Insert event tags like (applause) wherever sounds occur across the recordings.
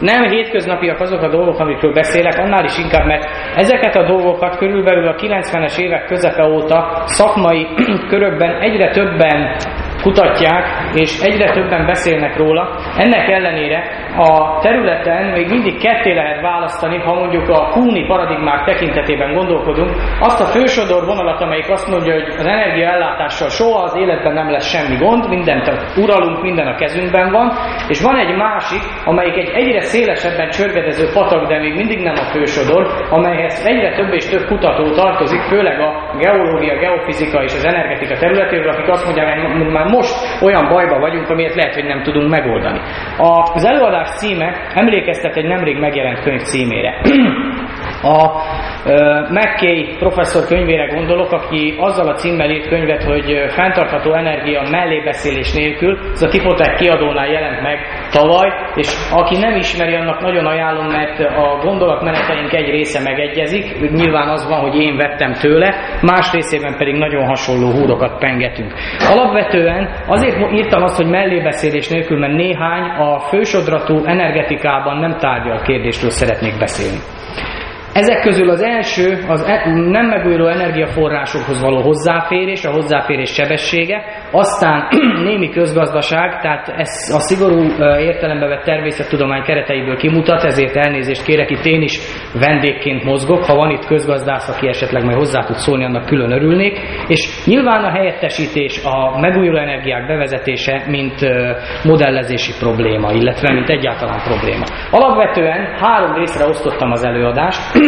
Nem hétköznapiak azok a dolgok, amikről beszélek, annál is inkább, mert ezeket a dolgokat körülbelül a 90-es évek közepe óta szakmai (clears throat) körökben egyre többen kutatják, és egyre többen beszélnek róla. Ennek ellenére a területen még mindig ketté lehet választani, ha mondjuk a kúni paradigmák tekintetében gondolkodunk, azt a fősodor vonalat, amelyik azt mondja, hogy az energiaellátással soha az életben nem lesz semmi gond, mindent uralunk, minden a kezünkben van, és van egy másik, amelyik egy egyre szélesebben csörgedező patak, de még mindig nem a fősodor, amelyhez egyre több és több kutató tartozik, főleg a geológia, geofizika és az energetika területéről, akik azt mondják, hogy már most olyan bajba vagyunk, amiért lehet, hogy nem tudunk megoldani. Az előadás címe emlékeztet egy nemrég megjelent könyv címére. (clears throat) A McKay professzor könyvére gondolok, aki azzal a címmel írt könyvet, hogy fenntartható energia mellébeszélés nélkül, ez a Tipotek kiadónál jelent meg tavaly, és aki nem ismeri, annak nagyon ajánlom, mert a gondolatmeneteink egy része megegyezik, nyilván az van, hogy én vettem tőle, más részében pedig nagyon hasonló húrokat pengetünk. Alapvetően azért írtam azt, hogy mellébeszélés nélkül, mert néhány a fősodratú energetikában nem tárgyal kérdésről szeretnék beszélni. Ezek közül az első az e- nem megújuló energiaforrásokhoz való hozzáférés, a hozzáférés sebessége, aztán (clears throat) némi közgazdaság, tehát ez a szigorú értelembe vett természettudomány kereteiből kimutat, ezért elnézést kérek, itt én is vendégként mozgok, ha van itt közgazdász, aki esetleg majd hozzá tud szólni, annak külön örülnék, és nyilván a helyettesítés, a megújuló energiák bevezetése, mint modellezési probléma, illetve mint egyáltalán probléma. Alapvetően három részre osztottam az előadást. (clears throat)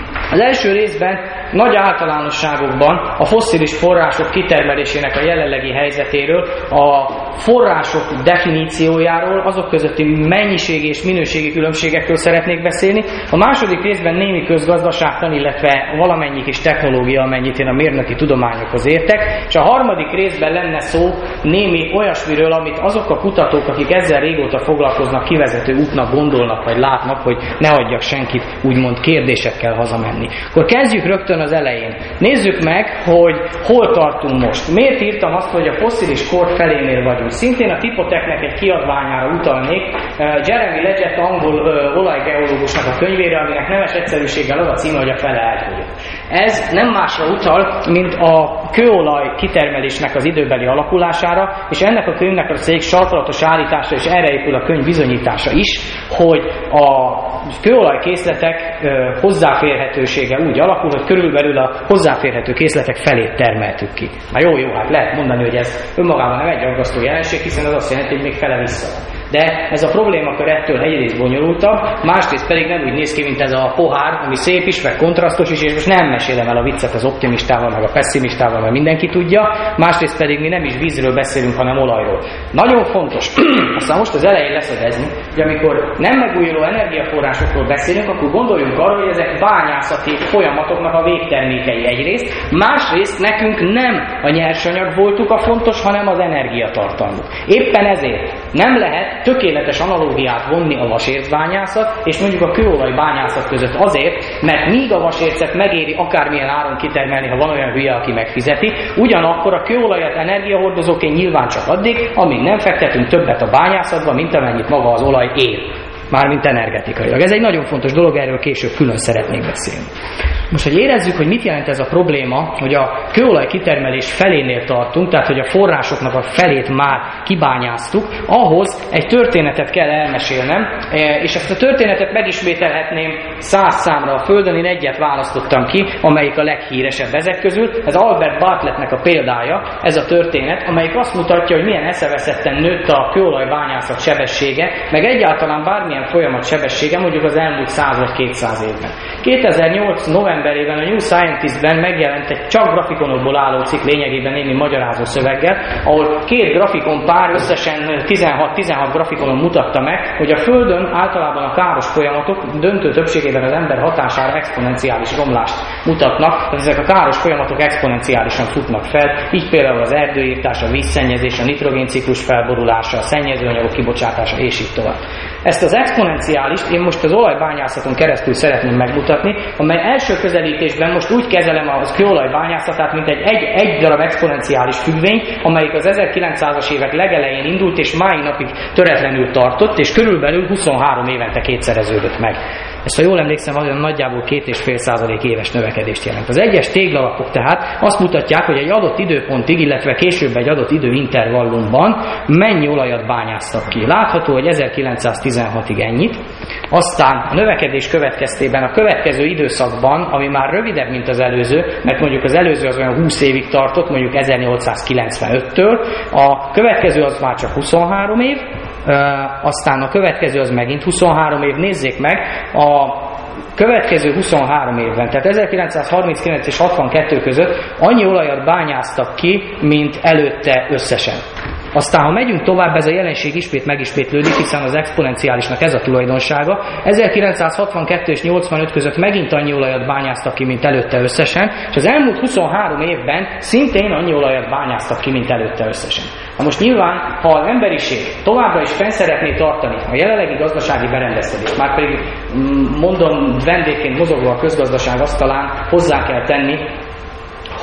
Az első részben nagy általánosságokban a fosszilis források kitermelésének a jelenlegi helyzetéről, a források definíciójáról, azok közötti mennyiségi és minőségi különbségekről szeretnék beszélni. A második részben némi közgazdaságtan, illetve valamennyi kis technológia, amennyit én a mérnöki tudományokhoz értek, és a harmadik részben lenne szó némi olyasmiről, amit azok a kutatók, akik ezzel régóta foglalkoznak, kivezető útnak gondolnak, vagy látnak, hogy ne adjak senkit úgymond kérdésekkel hazamenni. Akkor kezdjük rögtön az elején. Nézzük meg, hogy hol tartunk most. Miért írtam azt, hogy a fosszilis kor felénél vagyunk? Szintén a Tipoteknek egy kiadványára utalnék, Jeremy Leggett angol olajgeológusnak a könyvére, aminek nemes egyszerűséggel az a címe, hogy a fele elfogyott. Ez nem másra utal, mint a kőolaj kitermelésnek az időbeli alakulására, és ennek a könyvnek a szék sarkalatos állítása, és erre épül a könyv bizonyítása is, hogy a kőolajkészletek hozzáférhetősége úgy alakul, hogy körülbelül a hozzáférhető készletek felét termeltük ki. Na jó, jó, hát lehet mondani, hogy ez önmagában nem egy aggasztó jelenség, hiszen az azt jelenti, hogy még fele vissza de ez a problémakör ettől egyrészt bonyolultabb, másrészt pedig nem úgy néz ki, mint ez a pohár, ami szép is, meg kontrasztos is, és most nem mesélem el a viccet az optimistával, meg a pessimistával, mert mindenki tudja, másrészt pedig mi nem is vízről beszélünk, hanem olajról. Nagyon fontos, (clears throat) aztán most az elején leszedezni, hogy amikor nem megújuló energiaforrásokról beszélünk, akkor gondoljunk arra, hogy ezek bányászati folyamatoknak a végtermékei egyrészt, másrészt nekünk nem a nyersanyag voltuk a fontos, hanem az energiatartalmuk. Éppen ezért nem lehet tökéletes analógiát vonni a vasércbányászat és mondjuk a kőolaj bányászat között azért, mert míg a vasércet megéri akármilyen áron kitermelni, ha van olyan hülye, aki megfizeti, ugyanakkor a kőolajat energiahordozóként nyilván csak addig, amíg nem fektetünk többet a bányászatba, mint amennyit maga az olaj ér mármint energetikailag. Ez egy nagyon fontos dolog, erről később külön szeretnék beszélni. Most, hogy érezzük, hogy mit jelent ez a probléma, hogy a kőolaj kitermelés felénél tartunk, tehát hogy a forrásoknak a felét már kibányáztuk, ahhoz egy történetet kell elmesélnem, e, és ezt a történetet megismételhetném száz számra a Földön, én egyet választottam ki, amelyik a leghíresebb ezek közül. Ez Albert Bartlettnek a példája, ez a történet, amelyik azt mutatja, hogy milyen eszeveszetten nőtt a kőolajbányászat sebessége, meg egyáltalán bármilyen folyamat sebessége mondjuk az elmúlt 100 vagy 200 évben. 2008. novemberében a New Scientist-ben megjelent egy csak grafikonokból álló cikk lényegében némi magyarázó szöveggel, ahol két grafikon pár összesen 16-16 grafikonon mutatta meg, hogy a Földön általában a káros folyamatok döntő többségében az ember hatására exponenciális romlást mutatnak, tehát ezek a káros folyamatok exponenciálisan futnak fel, így például az erdőírtás, a vízszennyezés, a nitrogénciklus felborulása, a szennyezőanyagok kibocsátása és így tovább. Ezt az exponenciális én most az olajbányászaton keresztül szeretném megmutatni, amely első közelítésben most úgy kezelem az kőolajbányászatát, mint egy, egy, egy darab exponenciális függvény, amelyik az 1900-as évek legelején indult, és mai napig töretlenül tartott, és körülbelül 23 évente kétszereződött meg. Ezt, ha jól emlékszem, olyan nagyjából 2,5% éves növekedést jelent. Az egyes téglalapok tehát azt mutatják, hogy egy adott időpontig, illetve később egy adott időintervallumban mennyi olajat bányáztak ki. Látható, hogy 1916-ig ennyit, aztán a növekedés következtében a következő időszakban, ami már rövidebb, mint az előző, mert mondjuk az előző az olyan 20 évig tartott, mondjuk 1895-től, a következő az már csak 23 év, aztán a következő az megint 23 év, nézzék meg, a következő 23 évben, tehát 1939 és 62 között annyi olajat bányáztak ki, mint előtte összesen. Aztán, ha megyünk tovább, ez a jelenség ismét megismétlődik, hiszen az exponenciálisnak ez a tulajdonsága. 1962 és 85 között megint annyi olajat bányáztak ki, mint előtte összesen, és az elmúlt 23 évben szintén annyi olajat bányáztak ki, mint előtte összesen. Na most nyilván, ha az emberiség továbbra is fenn szeretné tartani a jelenlegi gazdasági berendezkedést, már pedig mm, mondom vendégként mozogva a közgazdaság asztalán hozzá kell tenni,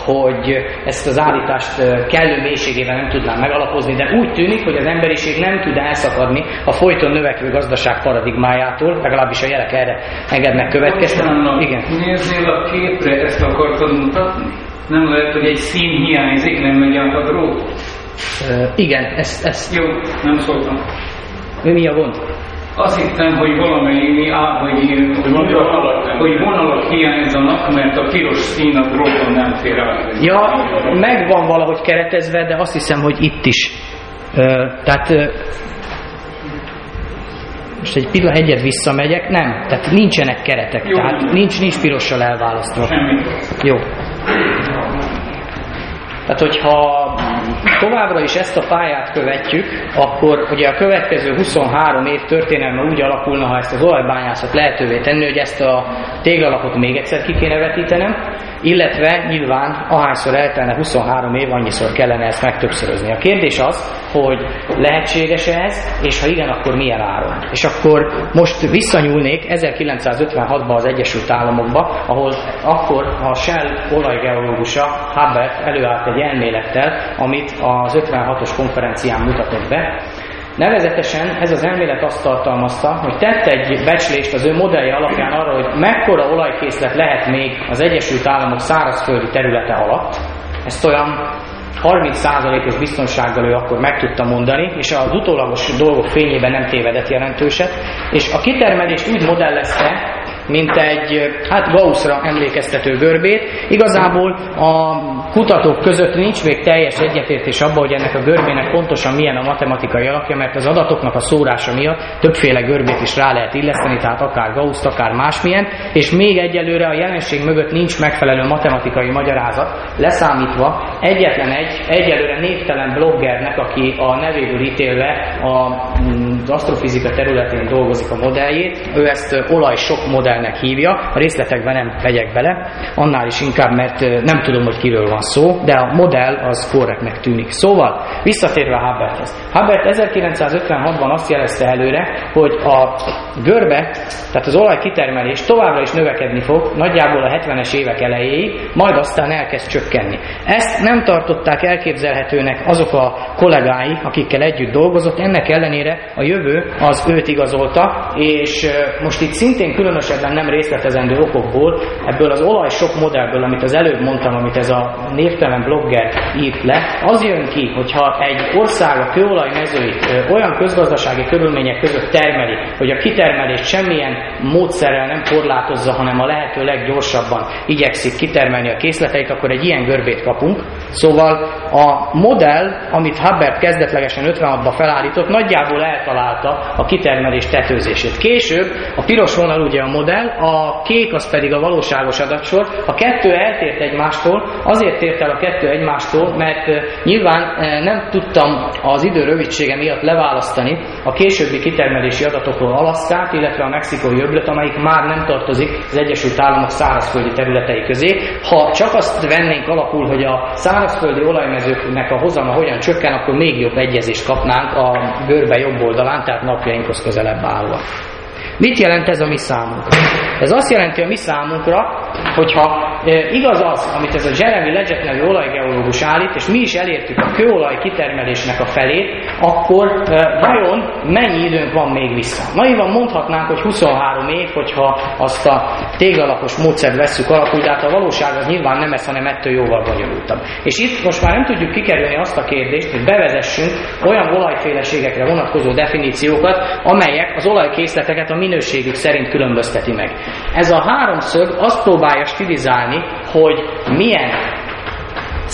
hogy ezt az állítást kellő mélységében nem tudnám megalapozni, de úgy tűnik, hogy az emberiség nem tud elszakadni a folyton növekvő gazdaság paradigmájától, legalábbis a jelek erre engednek következtetni. Igen. Nézzél a képre, ezt akartad mutatni? Nem lehet, hogy egy szín hiányzik, nem megy a drót? Igen, ezt, ezt... Jó, nem szóltam. Mi a gond? Azt hittem, hogy valamelyik, á, hogy, hogy, vonalak, hogy vonalak hiányzanak, mert a piros szín a dróton nem fér át. Ja, megvan valahogy keretezve, de azt hiszem, hogy itt is. Uh, tehát uh, most egy pillanat egyet visszamegyek, nem, tehát nincsenek keretek, Jó, tehát nincs, nincs pirossal elválasztva. Semmi. Jó. Tehát, hogyha továbbra is ezt a pályát követjük, akkor ugye a következő 23 év történelme úgy alakulna, ha ezt az olajbányászat lehetővé tenni, hogy ezt a téglalapot még egyszer ki kéne vetítenem, illetve nyilván ahányszor eltelne 23 év, annyiszor kellene ezt megtöbbszörözni. A kérdés az, hogy lehetséges-e ez, és ha igen, akkor milyen áron. És akkor most visszanyúlnék 1956-ban az Egyesült Államokba, ahol akkor a Shell olajgeológusa Hubbard előállt egy elmélettel, amit az 56-os konferencián mutatott be, Nevezetesen ez az elmélet azt tartalmazta, hogy tett egy becslést az ő modellje alapján arra, hogy mekkora olajkészlet lehet még az Egyesült Államok szárazföldi területe alatt. Ezt olyan 30%-os biztonsággal ő akkor meg tudta mondani, és az utólagos dolgok fényében nem tévedett jelentőset, és a kitermelést úgy modellezte, mint egy hát Gaussra emlékeztető görbét. Igazából a kutatók között nincs még teljes egyetértés abban, hogy ennek a görbének pontosan milyen a matematikai alapja, mert az adatoknak a szórása miatt többféle görbét is rá lehet illeszteni, tehát akár Gauss, akár másmilyen, és még egyelőre a jelenség mögött nincs megfelelő matematikai magyarázat, leszámítva egyetlen egy, egyelőre névtelen bloggernek, aki a nevéből ítélve a, mm, az asztrofizika területén dolgozik a modelljét, ő ezt olaj sok modell modellnek hívja, a részletekben nem megyek bele, annál is inkább, mert nem tudom, hogy kiről van szó, de a modell az korrektnek tűnik. Szóval, visszatérve Hubberthez. Hubbert 1956-ban azt jelezte előre, hogy a görbe, tehát az olaj kitermelés továbbra is növekedni fog, nagyjából a 70-es évek elejéig, majd aztán elkezd csökkenni. Ezt nem tartották elképzelhetőnek azok a kollégái, akikkel együtt dolgozott, ennek ellenére a jövő az őt igazolta, és most itt szintén különösebben nem részletezendő okokból, ebből az olaj sok modellből, amit az előbb mondtam, amit ez a névtelen blogger írt le, az jön ki, hogyha egy ország a kőolaj mezőit olyan közgazdasági körülmények között termeli, hogy a kitermelést semmilyen módszerrel nem korlátozza, hanem a lehető leggyorsabban igyekszik kitermelni a készleteit, akkor egy ilyen görbét kapunk. Szóval a modell, amit Hubbard kezdetlegesen 56-ban felállított, nagyjából eltalálta a kitermelés tetőzését. Később a piros vonal ugye a modell, el, a kék az pedig a valóságos adatsor. A kettő eltért egymástól, azért tért el a kettő egymástól, mert nyilván nem tudtam az idő rövidsége miatt leválasztani a későbbi kitermelési adatokról Alaszkát, illetve a mexikói öblöt, amelyik már nem tartozik az Egyesült Államok szárazföldi területei közé. Ha csak azt vennénk alapul, hogy a szárazföldi olajmezőknek a hozama hogyan csökken, akkor még jobb egyezést kapnánk a görbe jobb oldalán, után, tehát napjainkhoz közelebb állva. Mit jelent ez a mi számunkra? Ez azt jelenti a mi számunkra, hogyha e, igaz az, amit ez a Jeremy Leggett nevű olajgeológus állít, és mi is elértük a kőolaj kitermelésnek a felét, akkor e, vajon mennyi időnk van még vissza? Naivan mondhatnánk, hogy 23 év, hogyha azt a téglalapos módszert vesszük alapul, de hát a valóság az nyilván nem ez, hanem ettől jóval bonyolultabb. És itt most már nem tudjuk kikerülni azt a kérdést, hogy bevezessünk olyan olajféleségekre vonatkozó definíciókat, amelyek az olajkészleteket a minőségük szerint különbözteti meg. Ez a háromszög azt próbálja stilizálni, hogy milyen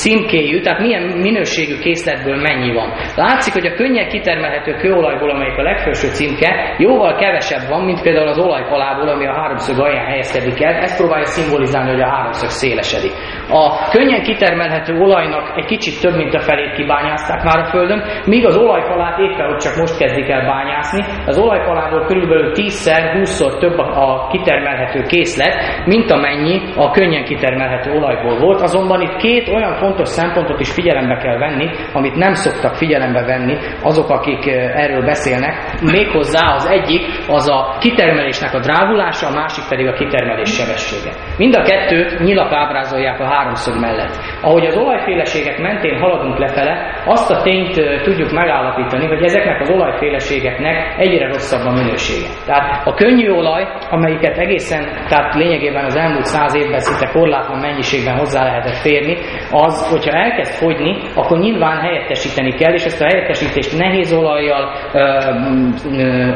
címkéjű, tehát milyen minőségű készletből mennyi van. Látszik, hogy a könnyen kitermelhető kőolajból, amelyik a legfelső címke, jóval kevesebb van, mint például az olajpalából, ami a háromszög alján helyezkedik el. Ezt próbálja szimbolizálni, hogy a háromszög szélesedik. A könnyen kitermelhető olajnak egy kicsit több, mint a felét kibányázták már a Földön, míg az olajpalát éppen ott csak most kezdik el bányászni. Az olajpalából körülbelül 10-szer, 20-szor több a kitermelhető készlet, mint amennyi a könnyen kitermelhető olajból volt. Azonban itt két olyan fontos szempontot is figyelembe kell venni, amit nem szoktak figyelembe venni azok, akik erről beszélnek. Méghozzá az egyik az a kitermelésnek a drágulása, a másik pedig a kitermelés sebessége. Mind a kettőt nyilak ábrázolják a háromszög mellett. Ahogy az olajféleségek mentén haladunk lefele, azt a tényt tudjuk megállapítani, hogy ezeknek az olajféleségeknek egyre rosszabb a minősége. Tehát a könnyű olaj, amelyiket egészen, tehát lényegében az elmúlt száz évben szinte korlátlan mennyiségben hozzá lehetett férni, az az, hogyha elkezd fogyni, akkor nyilván helyettesíteni kell, és ezt a helyettesítést nehéz olajjal,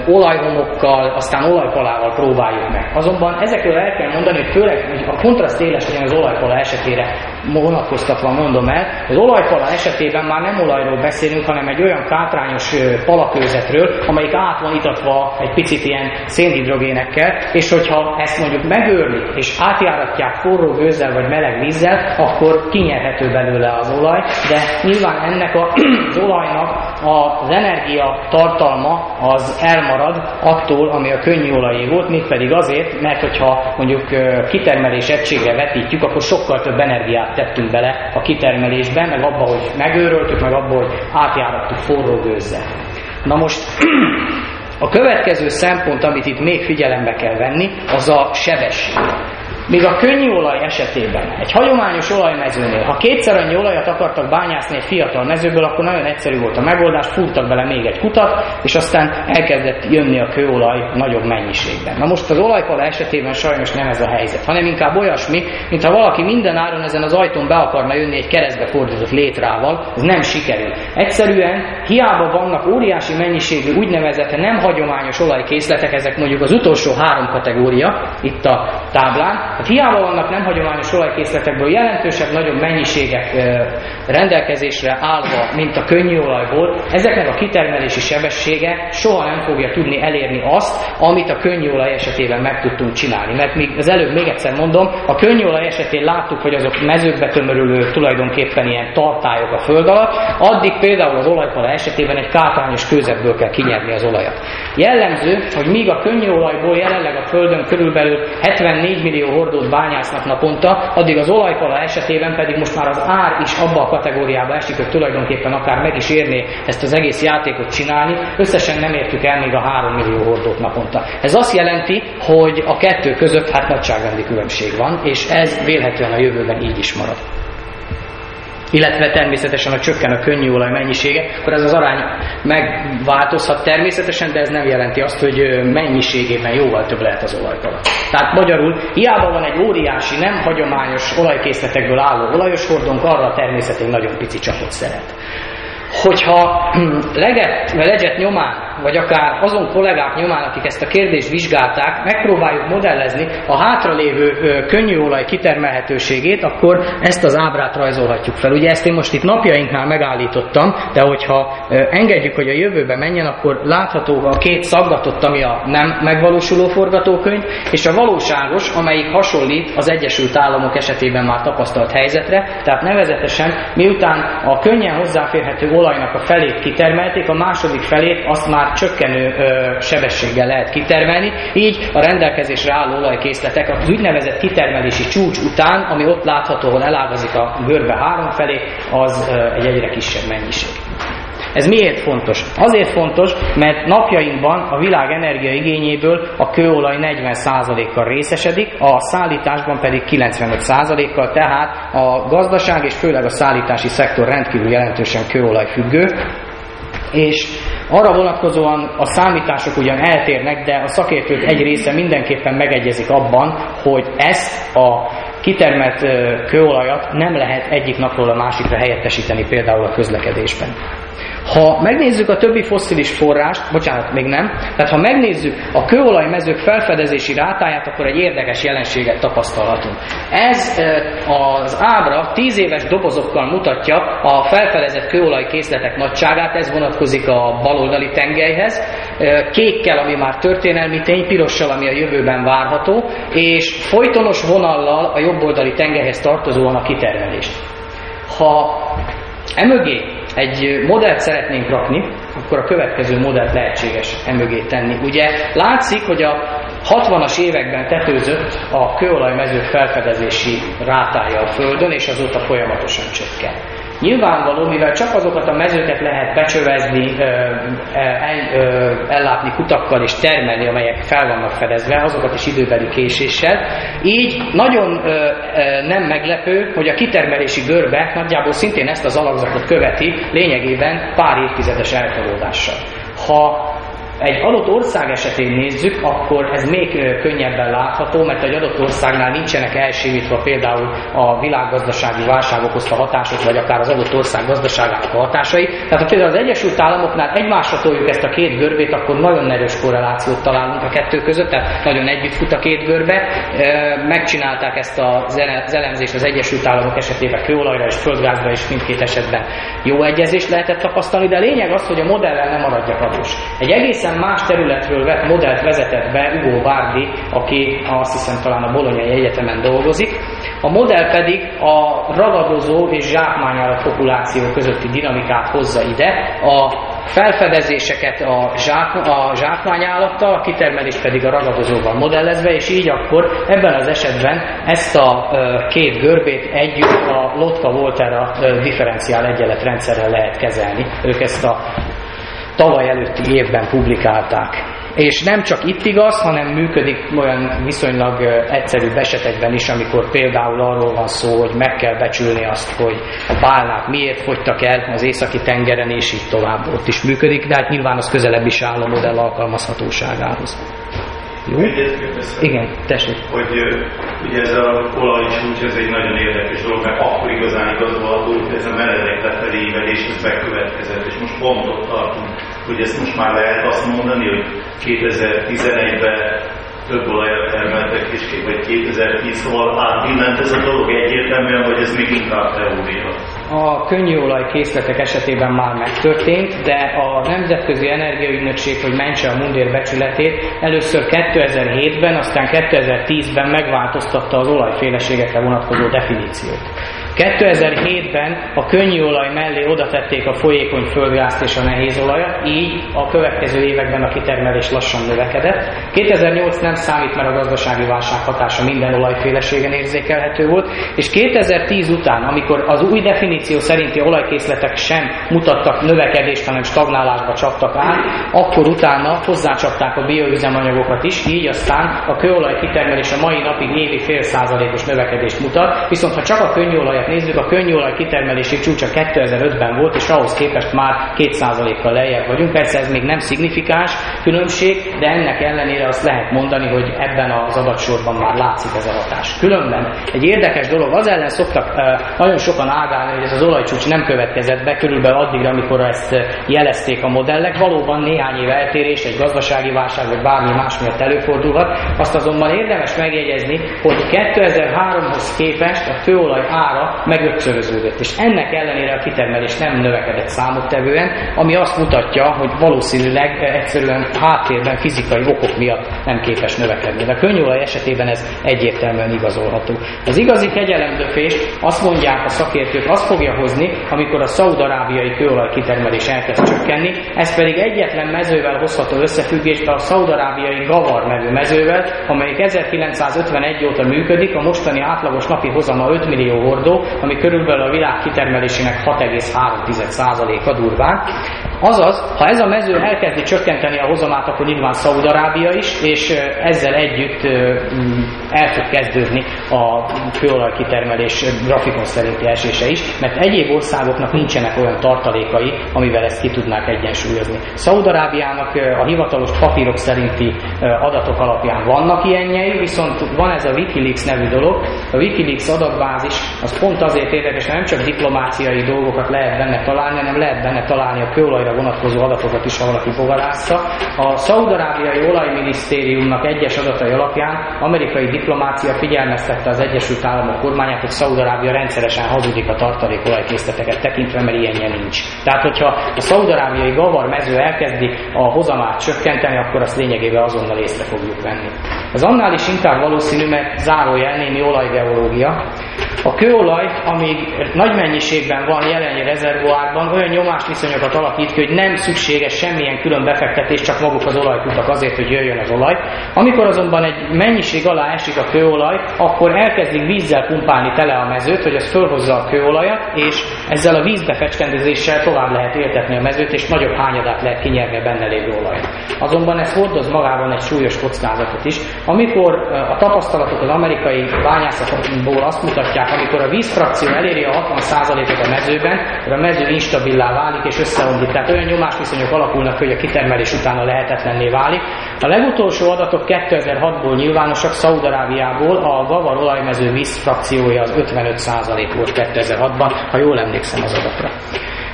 olajhomokkal, aztán olajpalával próbáljuk meg. Azonban ezekről el kell mondani, hogy főleg a kontraszt éles az olajpala esetére vonatkoztatva mondom el, az olajpala esetében már nem olajról beszélünk, hanem egy olyan kátrányos palakőzetről, amelyik át van itatva egy picit ilyen szénhidrogénekkel, és hogyha ezt mondjuk megőrlik, és átjáratják forró gőzzel vagy meleg vízzel, akkor kinyerhető belőle az olaj, de nyilván ennek a, (clears throat) az olajnak az energia tartalma az elmarad attól, ami a könnyű olajé volt, mégpedig azért, mert hogyha mondjuk kitermelés egységre vetítjük, akkor sokkal több energiát tettünk bele a kitermelésbe, meg abba, hogy megőröltük, meg abba, hogy átjárattuk forró gőzzel. Na most (clears throat) a következő szempont, amit itt még figyelembe kell venni, az a sebesség. Míg a könnyű olaj esetében, egy hagyományos olajmezőnél, ha kétszer annyi olajat akartak bányászni egy fiatal mezőből, akkor nagyon egyszerű volt a megoldás, fúrtak bele még egy kutat, és aztán elkezdett jönni a kőolaj nagyobb mennyiségben. Na most az olajpala esetében sajnos nem ez a helyzet, hanem inkább olyasmi, mintha valaki minden áron ezen az ajtón be akarna jönni egy keresztbe fordított létrával, ez nem sikerül. Egyszerűen hiába vannak óriási mennyiségű úgynevezett nem hagyományos olajkészletek, ezek mondjuk az utolsó három kategória itt a táblán, Hát hiába vannak nem hagyományos olajkészletekből jelentősebb, nagyobb mennyiségek rendelkezésre állva, mint a könnyű olajból, ezeknek a kitermelési sebessége soha nem fogja tudni elérni azt, amit a könnyű olaj esetében meg tudtunk csinálni. Mert még az előbb még egyszer mondom, a könnyű olaj esetén láttuk, hogy azok mezőkbe tömörülő tulajdonképpen ilyen tartályok a föld alatt, addig például az olajpala esetében egy kátrányos kőzetből kell kinyerni az olajat. Jellemző, hogy míg a könnyű olajból jelenleg a földön körülbelül 74 millió hordót bányásznak naponta, addig az olajpala esetében pedig most már az ár is abba a kategóriába esik, hogy tulajdonképpen akár meg is érné ezt az egész játékot csinálni, összesen nem értük el még a 3 millió hordót naponta. Ez azt jelenti, hogy a kettő között hát nagyságrendi különbség van, és ez vélhetően a jövőben így is marad illetve természetesen, ha csökken a könnyű olaj mennyisége, akkor ez az arány megváltozhat természetesen, de ez nem jelenti azt, hogy mennyiségében jóval több lehet az olajpala. Tehát magyarul, hiába van egy óriási, nem hagyományos olajkészletekből álló olajos hordónk, arra a természet egy nagyon pici csapot szeret. Hogyha leget, legyet nyomán vagy akár azon kollégák nyomán, akik ezt a kérdést vizsgálták, megpróbáljuk modellezni a hátralévő könnyűolaj kitermelhetőségét, akkor ezt az ábrát rajzolhatjuk fel. Ugye ezt én most itt napjainknál megállítottam, de hogyha engedjük, hogy a jövőbe menjen, akkor látható a két szaggatott, ami a nem megvalósuló forgatókönyv, és a valóságos, amelyik hasonlít az Egyesült Államok esetében már tapasztalt helyzetre, tehát nevezetesen miután a könnyen hozzáférhető olajnak a felét kitermelték, a második felét azt már csökkenő ö, sebességgel lehet kitermelni, így a rendelkezésre álló olajkészletek az úgynevezett kitermelési csúcs után, ami ott látható, ahol elágazik a görbe három felé, az ö, egy egyre kisebb mennyiség. Ez miért fontos? Azért fontos, mert napjainkban a világ energiaigényéből a kőolaj 40%-kal részesedik, a szállításban pedig 95%-kal, tehát a gazdaság és főleg a szállítási szektor rendkívül jelentősen kőolaj függő, és arra vonatkozóan a számítások ugyan eltérnek, de a szakértők egy része mindenképpen megegyezik abban, hogy ezt a kitermelt kőolajat nem lehet egyik napról a másikra helyettesíteni például a közlekedésben. Ha megnézzük a többi fosszilis forrást, bocsánat, még nem, tehát ha megnézzük a kőolajmezők felfedezési rátáját, akkor egy érdekes jelenséget tapasztalhatunk. Ez az ábra 10 éves dobozokkal mutatja a felfedezett kőolajkészletek nagyságát, ez vonatkozik a baloldali tengelyhez, kékkel, ami már történelmi tény, pirossal, ami a jövőben várható, és folytonos vonallal a jobboldali tengelyhez tartozóan a kitermelést. Ha emögé egy modellt szeretnénk rakni, akkor a következő modellt lehetséges emögé tenni. Ugye látszik, hogy a 60-as években tetőzött a kőolajmezők felfedezési rátája a Földön, és azóta folyamatosan csökken. Nyilvánvaló, mivel csak azokat a mezőket lehet becsövezni, ellátni kutakkal és termelni, amelyek fel vannak fedezve, azokat is időbeli késéssel. Így nagyon nem meglepő, hogy a kitermelési görbe nagyjából szintén ezt az alakzatot követi, lényegében pár évtizedes eltolódással. Ha egy adott ország esetén nézzük, akkor ez még könnyebben látható, mert egy adott országnál nincsenek elsimítva például a világgazdasági válság okozta hatások, vagy akár az adott ország gazdaságának a hatásai. Tehát ha például az Egyesült Államoknál egymásra toljuk ezt a két görbét, akkor nagyon erős korrelációt találunk a kettő között, tehát nagyon együtt fut a két görbe. Megcsinálták ezt az elemzést az Egyesült Államok esetében kőolajra és földgázra is mindkét esetben jó egyezést lehetett tapasztalni, de a lényeg az, hogy a modellel nem maradjak adós. Egy egész egészen más területről vett modellt vezetett be Ugo Bardi, aki azt hiszem talán a Bolonyai Egyetemen dolgozik. A modell pedig a ragadozó és zsákmányállat populáció közötti dinamikát hozza ide. A felfedezéseket a, zsák, a zsákmányállattal, a kitermelés pedig a ragadozóval modellezve, és így akkor ebben az esetben ezt a két görbét együtt a Lotka Volterra differenciál egyenlet rendszerrel lehet kezelni. Ők ezt a tavaly előtti évben publikálták. És nem csak itt igaz, hanem működik olyan viszonylag egyszerű esetekben is, amikor például arról van szó, hogy meg kell becsülni azt, hogy a bálnák miért fogytak el az északi tengeren, és így tovább ott is működik, de hát nyilván az közelebb is áll a modell alkalmazhatóságához. Jó? Igen, tessék. Hogy ugye ez a olajcsúcs, ez egy nagyon érdekes dolog, mert akkor igazán igazolható, hogy ez a meredek lefelé ívelés, ez bekövetkezett, és most pont ott tartunk, hogy ezt most már lehet azt mondani, hogy 2011-ben több olajat termeltek, és vagy 2010 szóval átbillent ez a dolog egyértelműen, vagy ez még inkább teória? A könnyűolaj készletek esetében már megtörtént, de a Nemzetközi Energiaügynökség, hogy mentse a mundér becsületét, először 2007-ben, aztán 2010-ben megváltoztatta az olajféleségekre vonatkozó definíciót. 2007-ben a könnyűolaj mellé oda tették a folyékony földgázt és a nehézolajat, így a következő években a kitermelés lassan növekedett. 2008 nem számít, mert a gazdasági válság hatása minden olajféleségen érzékelhető volt, és 2010 után, amikor az új definíció szerinti olajkészletek sem mutattak növekedést, hanem stagnálásba csaptak át, akkor utána hozzácsapták a bioüzemanyagokat is, így aztán a kőolaj kitermelés a mai napig évi fél százalékos növekedést mutat, viszont ha csak a könnyűolajat nézzük, a könnyűolaj kitermelési csúcsa 2005-ben volt, és ahhoz képest már 2%-kal lejjebb vagyunk. Persze ez még nem szignifikáns különbség, de ennek ellenére azt lehet mondani, hogy ebben az adatsorban már látszik ez a hatás. Különben egy érdekes dolog, az ellen szoktak nagyon sokan ágálni, hogy ez az olajcsúcs nem következett be, körülbelül addigra, amikor ezt jelezték a modellek. Valóban néhány év eltérés, egy gazdasági válság vagy bármi más miatt előfordulhat. Azt azonban érdemes megjegyezni, hogy 2003-hoz képest a főolaj ára megötszöröződött. És ennek ellenére a kitermelés nem növekedett számottevően, ami azt mutatja, hogy valószínűleg egyszerűen háttérben fizikai okok miatt nem képes növekedni. De a könnyűolaj esetében ez egyértelműen igazolható. Az igazi kegyelemdöfés azt mondják a szakértők, azt fogja hozni, amikor a szaudarábiai kőolaj kitermelés elkezd csökkenni, ez pedig egyetlen mezővel hozható összefüggésbe a szaudarábiai Gavar nevű mezővel, amelyik 1951 óta működik, a mostani átlagos napi hozama 5 millió hordó, ami körülbelül a világ kitermelésének 6,3%-a durván. Azaz, ha ez a mező elkezdi csökkenteni a hozamát, akkor nyilván Szaúd-Arábia is, és ezzel együtt el fog kezdődni a kőolaj kitermelés grafikon szerinti esése is, mert egyéb országoknak nincsenek olyan tartalékai, amivel ezt ki tudnák egyensúlyozni. Szaúd-Arábiának a hivatalos papírok szerinti adatok alapján vannak ilyenjei, viszont van ez a Wikileaks nevű dolog. A Wikileaks adatbázis az pont azért érdekes, mert nem csak diplomáciai dolgokat lehet benne találni, hanem lehet benne találni a kőolajra vonatkozó adatokat is, ha valaki bogarázta. A Szaudarábiai Olajminisztériumnak egyes adatai alapján amerikai diplomácia figyelmeztette az Egyesült Államok kormányát, hogy Szaudarábia rendszeresen hazudik a tartalékolajkészleteket tekintve, mert ilyenje nincs. Tehát, hogyha a szaudarábiai gavar mező elkezdi a hozamát csökkenteni, akkor azt lényegében azonnal észre fogjuk venni. Ez annál is inkább valószínű, mert zárójel némi olajgeológia. A kőolaj, amíg nagy mennyiségben van jelenlegi rezervoárban, olyan nyomásviszonyokat alakít ki, hogy nem szükséges semmilyen külön befektetés, csak maguk az olajkutak azért, hogy jöjjön az olaj. Amikor azonban egy mennyiség alá esik a kőolaj, akkor elkezdik vízzel pumpálni tele a mezőt, hogy az fölhozza a kőolajat, és ezzel a vízbefecskendezéssel tovább lehet éltetni a mezőt, és nagyobb hányadát lehet kinyerni a benne lévő olajat. Azonban ez hordoz magában egy súlyos kockázatot is. Amikor a tapasztalatok az amerikai bányászatból azt mutatják, amikor a vízfrakció eléri a 60%-ot a mezőben, akkor a mező instabilá válik és összeomlik. Tehát olyan nyomásviszonyok alakulnak, hogy a kitermelés utána lehetetlenné válik. A legutolsó adatok 2006-ból nyilvánosak, Szaudarábiából a gavar olajmező vízfrakciója az 55% volt 2006-ban, ha jól emlékszem az adatra.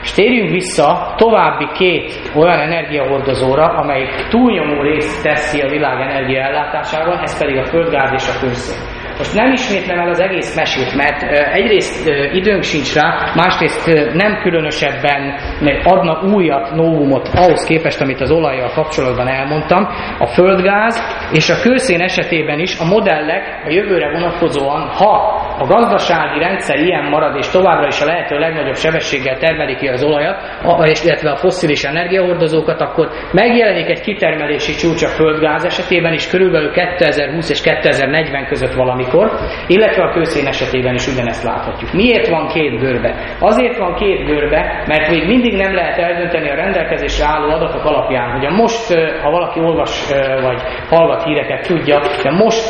És térjünk vissza további két olyan energiahordozóra, amelyik túlnyomó részt teszi a világ energiaellátásában, ez pedig a földgáz és a kőszén. Most nem ismétlem el az egész mesét, mert egyrészt időnk sincs rá, másrészt nem különösebben adna újat, novumot ahhoz képest, amit az olajjal kapcsolatban elmondtam. A földgáz és a kőszén esetében is a modellek a jövőre vonatkozóan, ha a gazdasági rendszer ilyen marad, és továbbra is a lehető legnagyobb sebességgel termelik ki az olajat, illetve a fosszilis energiahordozókat, akkor megjelenik egy kitermelési csúcs a földgáz esetében is körülbelül 2020 és 2040 között valamikor, illetve a kőszén esetében is ugyanezt láthatjuk. Miért van két görbe? Azért van két görbe, mert még mindig nem lehet eldönteni a rendelkezésre álló adatok alapján, hogy a most, ha valaki olvas vagy hallgat híreket, tudja, de most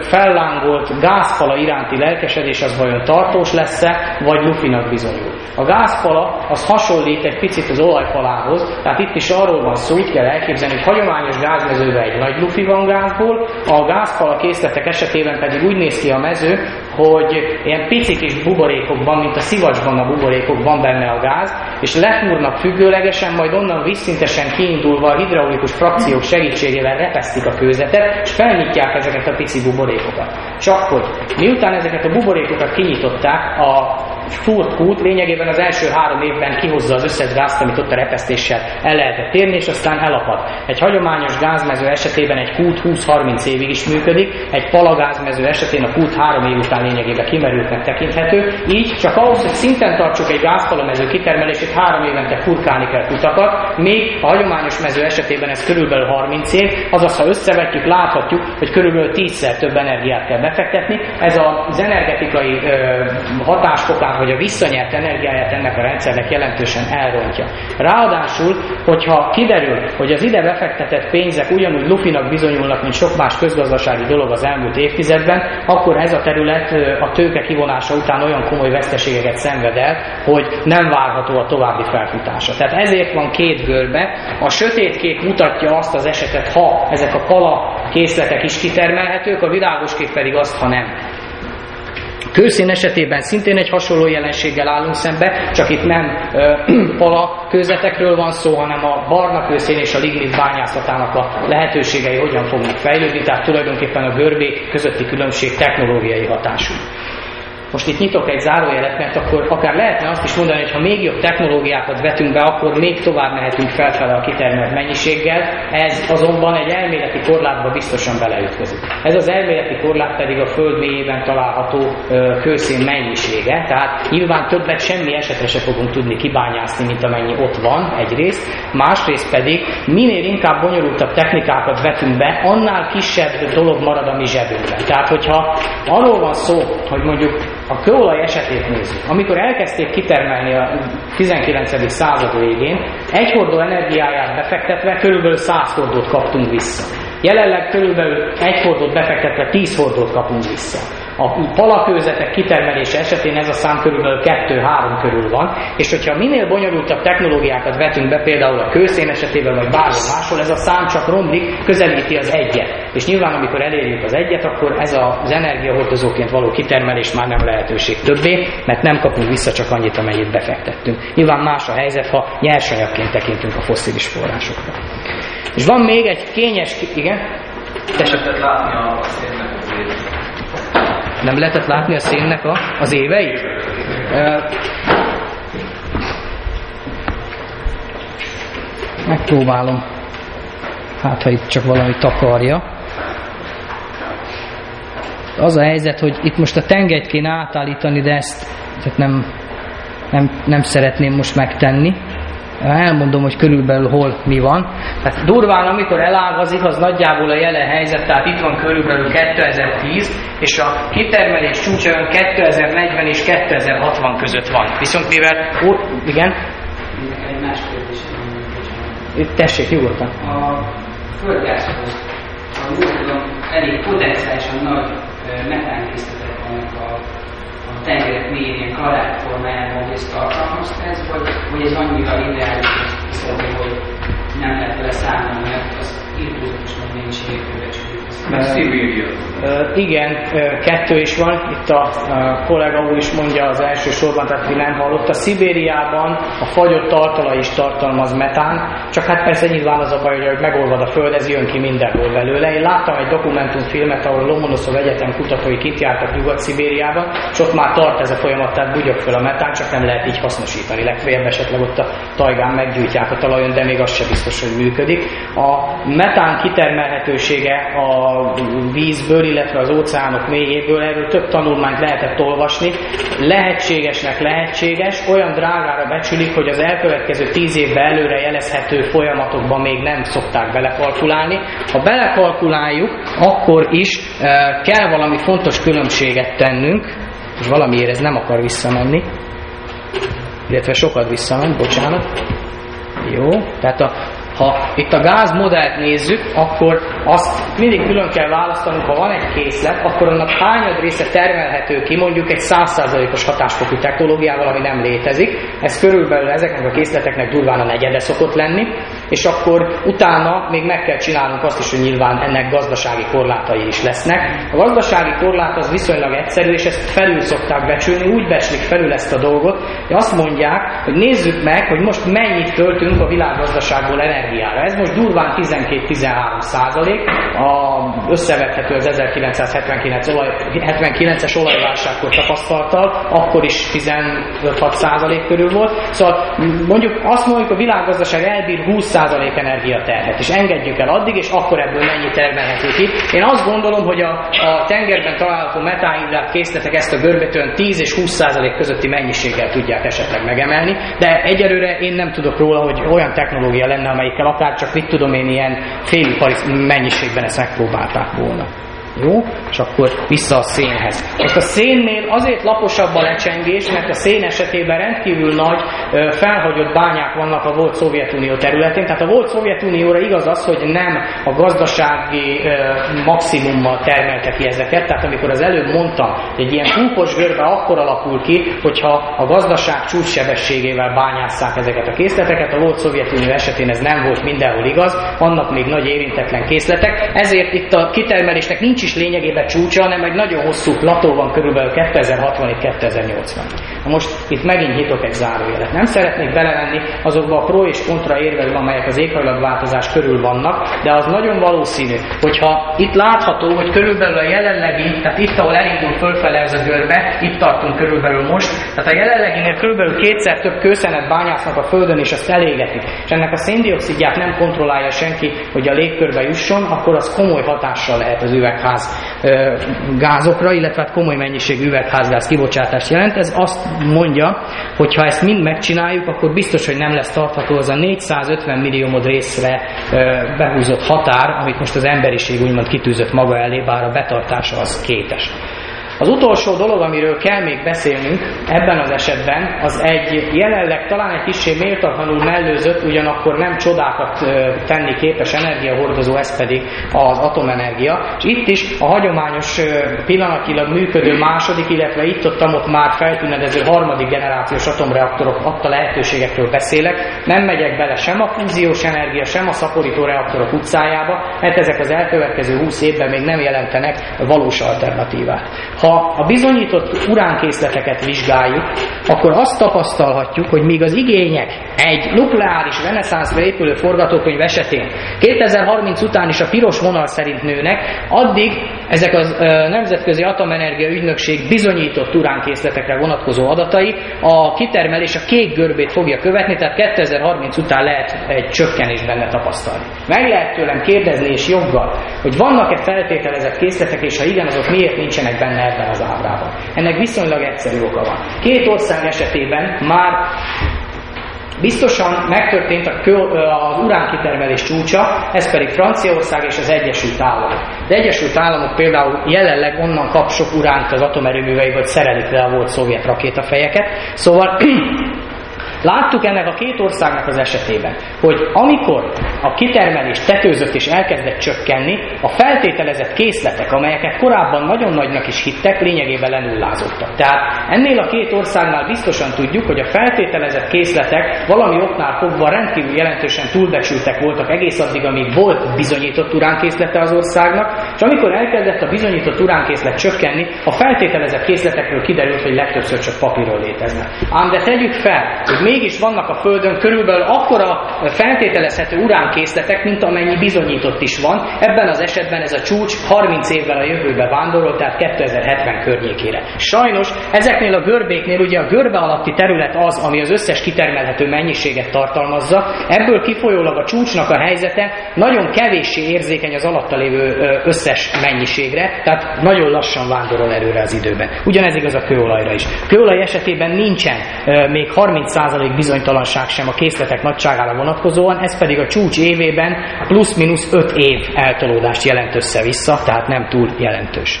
fellángolt gázfala iránti lelke lelkesedés az vajon tartós lesz-e, vagy lufinak bizonyul. A gázpala az hasonlít egy picit az olajpalához, tehát itt is arról van szó, úgy kell elképzelni, hogy hagyományos gázmezőben egy nagy lufi van gázból, a gázpala készletek esetében pedig úgy néz ki a mező, hogy ilyen pici kis buborékokban, mint a szivacsban a buborékokban benne a gáz, és lefúrnak függőlegesen, majd onnan visszintesen kiindulva a hidraulikus frakciók segítségével repesztik a kőzetet, és felnyitják ezeket a pici buborékokat. Csak hogy miután ezeket a buborékokat kinyitották, a furt kút lényegében az első három évben kihozza az összes gázt, amit ott a repesztéssel el lehetett érni, és aztán elapad. Egy hagyományos gázmező esetében egy kút 20-30 évig is működik, egy palagázmező esetén a kút három év után lényegében kimerültnek tekinthető, így csak ahhoz, hogy szinten tartsuk egy gázpalamező kitermelését, három évente furkálni kell kutakat, még a hagyományos mező esetében ez körülbelül 30 év, azaz ha összevetjük, láthatjuk, hogy körülbelül 10-szer több energiát kell befektetni. Ez az energetikai hatásfokán vagy a visszanyert energiáját ennek a rendszernek jelentősen elrontja. Ráadásul, hogyha kiderül, hogy az ide befektetett pénzek ugyanúgy lufinak bizonyulnak, mint sok más közgazdasági dolog az elmúlt évtizedben, akkor ez a terület a tőke kivonása után olyan komoly veszteségeket szenved el, hogy nem várható a további felfutása. Tehát ezért van két görbe. A sötét kép mutatja azt az esetet, ha ezek a pala készletek is kitermelhetők, a világos kép pedig azt, ha nem. Kőszén esetében szintén egy hasonló jelenséggel állunk szembe, csak itt nem ö, (clears throat) pala kőzetekről van szó, hanem a barna kőszén és a lignit bányászatának a lehetőségei hogyan fognak fejlődni, tehát tulajdonképpen a görbék közötti különbség technológiai hatású. Most itt nyitok egy zárójelet, mert akkor akár lehetne azt is mondani, hogy ha még jobb technológiákat vetünk be, akkor még tovább mehetünk felfele a kitermelt mennyiséggel. Ez azonban egy elméleti korlátba biztosan beleütközik. Ez az elméleti korlát pedig a föld mélyében található kőszén mennyisége, tehát nyilván többet semmi esetre se fogunk tudni kibányászni, mint amennyi ott van egyrészt, másrészt pedig minél inkább bonyolultabb technikákat vetünk be, annál kisebb dolog marad a mi zsebünkben. Tehát, hogyha arról van szó, hogy mondjuk a kőolaj esetét nézzük, amikor elkezdték kitermelni a 19. század végén, egy hordó energiáját befektetve körülbelül 100 hordót kaptunk vissza. Jelenleg körülbelül egy hordót befektetve 10 hordót kapunk vissza. A palakőzetek kitermelése esetén ez a szám körülbelül 2-3 körül van, és hogyha minél bonyolultabb technológiákat vetünk be, például a kőszén esetében, vagy bárhol máshol, ez a szám csak romlik, közelíti az egyet. És nyilván, amikor elérjük az egyet, akkor ez az energiahordozóként való kitermelés már nem lehetőség többé, mert nem kapunk vissza csak annyit, amennyit befektettünk. Nyilván más a helyzet, ha nyersanyagként tekintünk a foszilis forrásokra. És van még egy kényes... Igen? Tessék. látni a szénnek Nem lehetett látni a szénnek a, az éveit? Megpróbálom. Hát, ha itt csak valami takarja. Az a helyzet, hogy itt most a tengelyt kéne átállítani, de ezt tehát nem, nem, nem szeretném most megtenni elmondom, hogy körülbelül hol mi van. Tehát durván, amikor elágazik, az nagyjából a jelen helyzet, tehát itt van körülbelül 2010, és a kitermelés csúcsa 2040 és 2060 között van. Viszont mivel... Ó, igen? Egy más kérdés. Tessék, nyugodtan. A földgázhoz, ha úgy tudom, elég potenciálisan nagy a a tengerek mélyén kalát formájában, hogy ezt tartalmazta ez, vagy, vagy ez annyira ideális, hogy nem lehet vele számolni, mert az írtózatos nagy mennyiségekről becsüljük. Szibéria. Igen, kettő is van. Itt a kollega úr is mondja az első sorban, tehát hogy nem hallott. A Szibériában a fagyott tartala is tartalmaz metán, csak hát persze nyilván az a baj, hogy megolvad a föld, ez jön ki mindenhol belőle. Én láttam egy dokumentumfilmet, ahol Lomonoszov Egyetem kutatói kint jártak Nyugat-Szibériában, és ott már tart ez a folyamat, tehát bugyog fel a metán, csak nem lehet így hasznosítani. Legfeljebb esetleg ott a tajgán meggyújtják a talajon, de még az sem biztos, hogy működik. A metán kitermelhetősége a vízből, illetve az óceánok mélyéből, erről több tanulmányt lehetett olvasni. Lehetségesnek lehetséges, olyan drágára becsülik, hogy az elkövetkező tíz évben előre jelezhető folyamatokban még nem szokták belekalkulálni. Ha belekalkuláljuk, akkor is e, kell valami fontos különbséget tennünk, és valamiért ez nem akar visszamenni, illetve sokat visszament, bocsánat. Jó, tehát a ha itt a gázmodellt nézzük, akkor azt mindig külön kell választanunk, ha van egy készlet, akkor annak hányad része termelhető ki, mondjuk egy 100%-os hatásfokú technológiával, ami nem létezik. Ez körülbelül ezeknek a készleteknek durván a negyede szokott lenni, és akkor utána még meg kell csinálnunk azt is, hogy nyilván ennek gazdasági korlátai is lesznek. A gazdasági korlát az viszonylag egyszerű, és ezt felül szokták becsülni, úgy becslik felül ezt a dolgot, hogy azt mondják, hogy nézzük meg, hogy most mennyit töltünk a világgazdaságból energiára. Ez most durván 12-13 százalék, összevethető az 1979 olaj, 79-es olajválságkor tapasztaltal, akkor is 15 százalék körül volt. Szóval mondjuk azt mondjuk, a világgazdaság elbír 20 százalék energiaterhet, és engedjük el addig, és akkor ebből mennyi termelhető ki. Én azt gondolom, hogy a, a tengerben található metánhidrát készletek ezt a görbetően 10 és 20 százalék közötti mennyiséggel tudják esetleg megemelni, de egyelőre én nem tudok róla, hogy olyan technológia lenne, amelyik kell akár csak mit tudom én ilyen félipari mennyiségben ezt megpróbálták volna. Jó? És akkor vissza a szénhez. Most a szénnél azért laposabb a lecsengés, mert a szén esetében rendkívül nagy felhagyott bányák vannak a volt Szovjetunió területén. Tehát a volt Szovjetunióra igaz az, hogy nem a gazdasági maximummal termelte ki ezeket. Tehát amikor az előbb mondtam, hogy egy ilyen kúpos görbe akkor alakul ki, hogyha a gazdaság csúcssebességével bányásszák ezeket a készleteket. A volt Szovjetunió esetén ez nem volt mindenhol igaz, vannak még nagy érintetlen készletek. Ezért itt a kitermelésnek nincs is lényegében csúcsa, hanem egy nagyon hosszú plató van körülbelül 2060-2080. Na most itt megint nyitok egy zárójelet. Nem szeretnék belevenni azokba a pro és kontra érvekbe, amelyek az éghajlatváltozás körül vannak, de az nagyon valószínű, hogyha itt látható, hogy körülbelül a jelenlegi, tehát itt, ahol elindul fölfele ez a görbe, itt tartunk körülbelül most, tehát a jelenleginél körülbelül kétszer több kőszenet bányásznak a földön, és azt elégetik. És ennek a széndiokszidját nem kontrollálja senki, hogy a légkörbe jusson, akkor az komoly hatással lehet az üvegház üvegház gázokra, illetve hát komoly mennyiségű üvegházgáz kibocsátást jelent. Ez azt mondja, hogy ha ezt mind megcsináljuk, akkor biztos, hogy nem lesz tartható az a 450 millió részre behúzott határ, amit most az emberiség úgymond kitűzött maga elé, bár a betartása az kétes. Az utolsó dolog, amiről kell még beszélnünk ebben az esetben, az egy jelenleg talán egy kicsi méltatlanul mellőzött, ugyanakkor nem csodákat tenni képes energiahordozó, ez pedig az atomenergia. És itt is a hagyományos pillanatilag működő második, illetve itt-ott ott már feltűnedező harmadik generációs atomreaktorok adta lehetőségekről beszélek. Nem megyek bele sem a fúziós energia, sem a szaporító reaktorok utcájába, mert ezek az elkövetkező 20 évben még nem jelentenek valós alternatívát. Ha a bizonyított uránkészleteket vizsgáljuk, akkor azt tapasztalhatjuk, hogy míg az igények egy nukleáris reneszánszra épülő forgatókönyv esetén 2030 után is a piros vonal szerint nőnek, addig ezek a Nemzetközi Atomenergia Ügynökség bizonyított uránkészletekre vonatkozó adatai a kitermelés a kék görbét fogja követni, tehát 2030 után lehet egy csökkenés benne tapasztalni. Meg lehet tőlem kérdezni és joggal, hogy vannak-e feltételezett készletek, és ha igen, azok miért nincsenek benne ebben az ábrában. Ennek viszonylag egyszerű oka van. Két ország esetében már Biztosan megtörtént a az uránkitermelés csúcsa, ez pedig Franciaország és az Egyesült Államok. Az Egyesült Államok például jelenleg onnan kap sok uránt az atomerőműveiből, szerelik le a volt szovjet rakétafejeket. Szóval Láttuk ennek a két országnak az esetében, hogy amikor a kitermelés tetőzött és elkezdett csökkenni, a feltételezett készletek, amelyeket korábban nagyon nagynak is hittek, lényegében lenullázottak. Tehát ennél a két országnál biztosan tudjuk, hogy a feltételezett készletek valami oknál fogva rendkívül jelentősen túlbecsültek voltak egész addig, amíg volt bizonyított uránkészlete az országnak, és amikor elkezdett a bizonyított uránkészlet csökkenni, a feltételezett készletekről kiderült, hogy legtöbbször csak papíron léteznek. Ám de tegyük fel, hogy mégis vannak a Földön körülbelül akkora feltételezhető uránkészletek, mint amennyi bizonyított is van. Ebben az esetben ez a csúcs 30 évvel a jövőbe vándorol, tehát 2070 környékére. Sajnos ezeknél a görbéknél ugye a görbe alatti terület az, ami az összes kitermelhető mennyiséget tartalmazza. Ebből kifolyólag a csúcsnak a helyzete nagyon kevéssé érzékeny az alatta lévő összes mennyiségre, tehát nagyon lassan vándorol előre az időben. Ugyanez igaz a kőolajra is. Kőolaj esetében nincsen még 30 százalék bizonytalanság sem a készletek nagyságára vonatkozóan, ez pedig a csúcs évében plusz-minusz 5 év eltolódást jelent össze-vissza, tehát nem túl jelentős.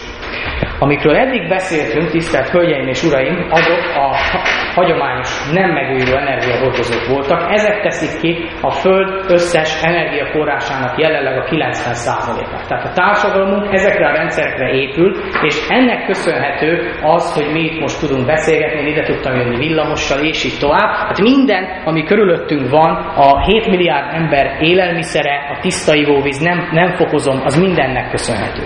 Amikről eddig beszéltünk, tisztelt Hölgyeim és Uraim, azok a hagyományos nem megújuló energiahordozók voltak. Ezek teszik ki a Föld összes energiaforrásának jelenleg a 90%-át. Tehát a társadalmunk ezekre a rendszerekre épül, és ennek köszönhető az, hogy mi itt most tudunk beszélgetni, én ide tudtam jönni villamossal, és így tovább. Hát minden, ami körülöttünk van, a 7 milliárd ember élelmiszere, a tiszta ivóvíz, nem, nem fokozom, az mindennek köszönhető.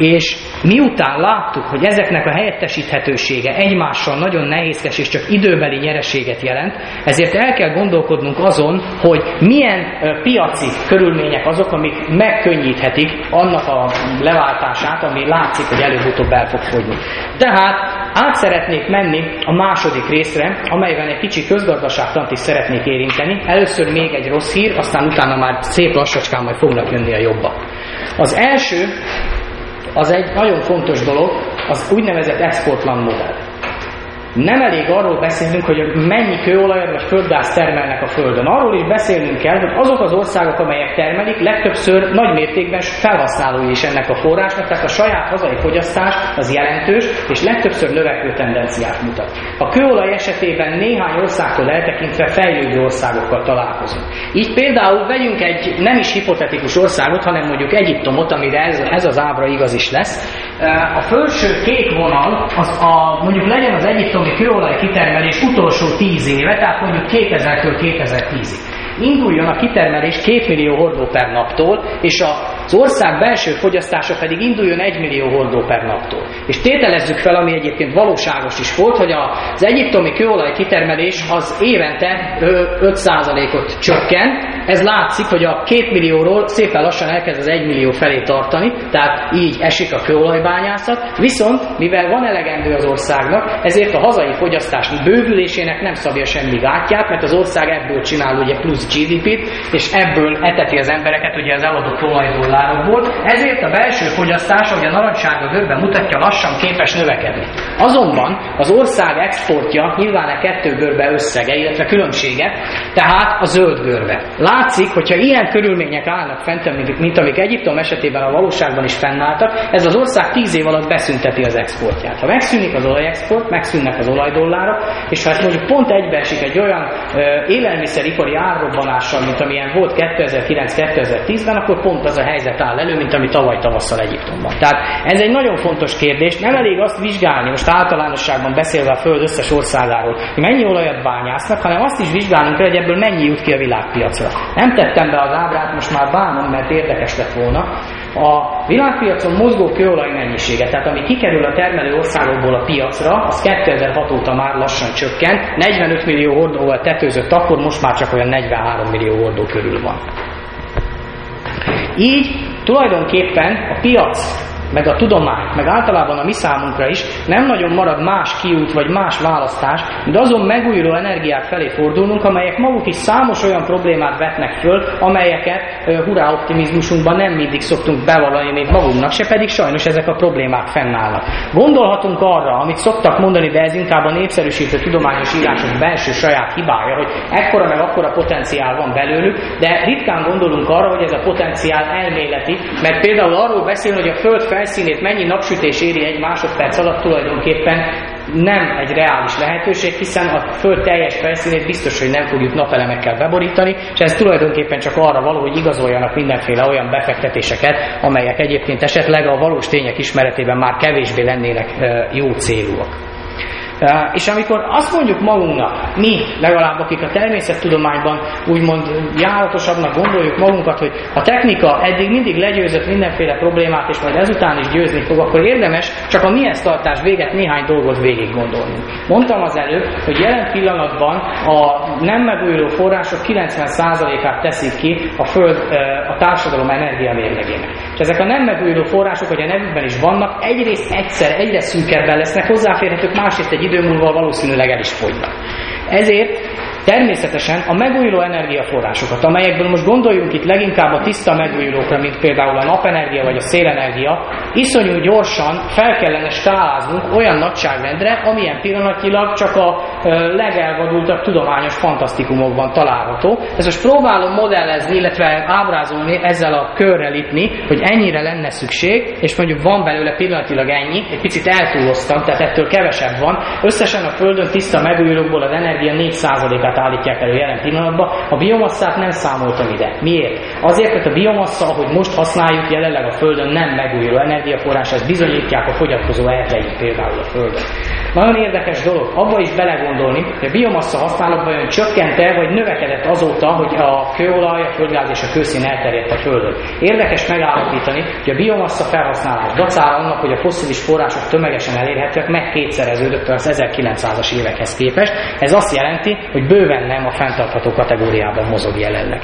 És miután láttuk, hogy ezeknek a helyettesíthetősége egymással nagyon nehézkes és csak időbeli nyereséget jelent, ezért el kell gondolkodnunk azon, hogy milyen piaci körülmények azok, amik megkönnyíthetik annak a leváltását, ami látszik, hogy előbb-utóbb el fog fogyni. Tehát át szeretnék menni a második részre, amelyben egy kicsi közgazdaságtant is szeretnék érinteni. Először még egy rossz hír, aztán utána már szép lassacskán majd fognak jönni a jobbak. Az első az egy nagyon fontos dolog, az úgynevezett exportland modell. Nem elég arról beszélnünk, hogy mennyi kőolajat vagy földgáz termelnek a Földön. Arról is beszélnünk kell, hogy azok az országok, amelyek termelik, legtöbbször nagy mértékben felhasználói is ennek a forrásnak, tehát a saját hazai fogyasztás az jelentős, és legtöbbször növekvő tendenciát mutat. A kőolaj esetében néhány országtól eltekintve fejlődő országokkal találkozunk. Így például vegyünk egy nem is hipotetikus országot, hanem mondjuk Egyiptomot, amire ez, ez az ábra igaz is lesz. A felső kék vonal, az a, mondjuk legyen az Egyiptom egyiptomi kőolaj kitermelés utolsó 10 éve, tehát mondjuk 2000-től 2010-ig. Induljon a kitermelés 2 millió hordó per naptól, és az ország belső fogyasztása pedig induljon 1 millió hordó per naptól. És tételezzük fel, ami egyébként valóságos is volt, hogy az egyiptomi kőolaj kitermelés az évente 5%-ot csökken, ez látszik, hogy a 2 millióról szépen lassan elkezd az 1 millió felé tartani, tehát így esik a kőolajbányászat, viszont mivel van elegendő az országnak, ezért a hazai fogyasztás bővülésének nem szabja semmi gátját, mert az ország ebből csinál ugye plusz GDP-t, és ebből eteti az embereket ugye az eladott olajdolárokból, ezért a belső fogyasztás, ahogy a narancsága görbe mutatja, lassan képes növekedni. Azonban az ország exportja nyilván a kettő görbe összege, illetve különbsége, tehát a zöld görbe Látszik, hogyha ilyen körülmények állnak fent, mint amik Egyiptom esetében a valóságban is fennálltak, ez az ország tíz év alatt beszünteti az exportját. Ha megszűnik az olajexport, megszűnnek az olajdollára, és ha ezt mondjuk pont egybeesik egy olyan élelmiszeripari árrobbanással, mint amilyen volt 2009-2010-ben, akkor pont az a helyzet áll elő, mint ami tavaly tavasszal Egyiptomban. Tehát ez egy nagyon fontos kérdés. Nem elég azt vizsgálni, most általánosságban beszélve a Föld összes országáról, hogy mennyi olajat bányásznak, hanem azt is vizsgálnunk kell, hogy ebből mennyi jut ki a világpiacra. Nem tettem be az ábrát, most már bánom, mert érdekes lett volna. A világpiacon mozgó kőolaj mennyisége, tehát ami kikerül a termelő országokból a piacra, az 2006 óta már lassan csökken. 45 millió hordóval tetőzött akkor, most már csak olyan 43 millió hordó körül van. Így tulajdonképpen a piac meg a tudomány, meg általában a mi számunkra is nem nagyon marad más kiút vagy más választás, de azon megújuló energiák felé fordulnunk, amelyek maguk is számos olyan problémát vetnek föl, amelyeket hurrá optimizmusunkban nem mindig szoktunk bevallani még magunknak, se pedig sajnos ezek a problémák fennállnak. Gondolhatunk arra, amit szoktak mondani, de ez inkább a népszerűsítő tudományos írások belső saját hibája, hogy ekkora meg akkora potenciál van belőlük, de ritkán gondolunk arra, hogy ez a potenciál elméleti, mert például arról beszél, hogy a Föld fel felszínét mennyi napsütés éri egy másodperc alatt tulajdonképpen nem egy reális lehetőség, hiszen a Föld teljes felszínét biztos, hogy nem fogjuk napelemekkel beborítani, és ez tulajdonképpen csak arra való, hogy igazoljanak mindenféle olyan befektetéseket, amelyek egyébként esetleg a valós tények ismeretében már kevésbé lennének jó célúak. És amikor azt mondjuk magunknak, mi legalább akik a természettudományban úgymond járatosabbnak gondoljuk magunkat, hogy a technika eddig mindig legyőzött mindenféle problémát, és majd ezután is győzni fog, akkor érdemes csak a milyen tartás véget néhány dolgot végig gondolni. Mondtam az előbb, hogy jelen pillanatban a nem megújuló források 90%-át teszik ki a Föld a társadalom energia mérlegének. És ezek a nem megújuló források, hogy a nevükben is vannak, egyrészt egyszer egyre szűkebben lesznek hozzáférhetők, másrészt egy idő múlva valószínűleg el is fogynak. Ezért Természetesen a megújuló energiaforrásokat, amelyekből most gondoljunk itt leginkább a tiszta megújulókra, mint például a napenergia vagy a szélenergia, iszonyú gyorsan fel kellene skáláznunk olyan nagyságrendre, amilyen pillanatnyilag csak a legelvadultabb tudományos fantasztikumokban található. Ez most próbálom modellezni, illetve ábrázolni, ezzel a körrel lipni, hogy ennyire lenne szükség, és mondjuk van belőle pillanatilag ennyi, egy picit eltúloztam, tehát ettől kevesebb van. Összesen a Földön tiszta megújulókból az energia 4%-át állítják elő jelen pillanatban. A biomasszát nem számoltam ide. Miért? Azért, mert a biomassa, ahogy most használjuk jelenleg a Földön, nem megújuló energiaforrás, ezt bizonyítják a fogyatkozó erdei például a Földön. Nagyon érdekes dolog abba is belegondolni, hogy a biomassa használat vajon csökkente vagy növekedett azóta, hogy a kőolaj, a földgáz és a kőszín elterjedt a Földön. Érdekes megállapítani, hogy a biomassa felhasználás dacára annak, hogy a foszilis források tömegesen elérhetőek, meg kétszereződött az 1900-as évekhez képest. Ez azt jelenti, hogy bőven nem a fenntartható kategóriában mozog jelenleg.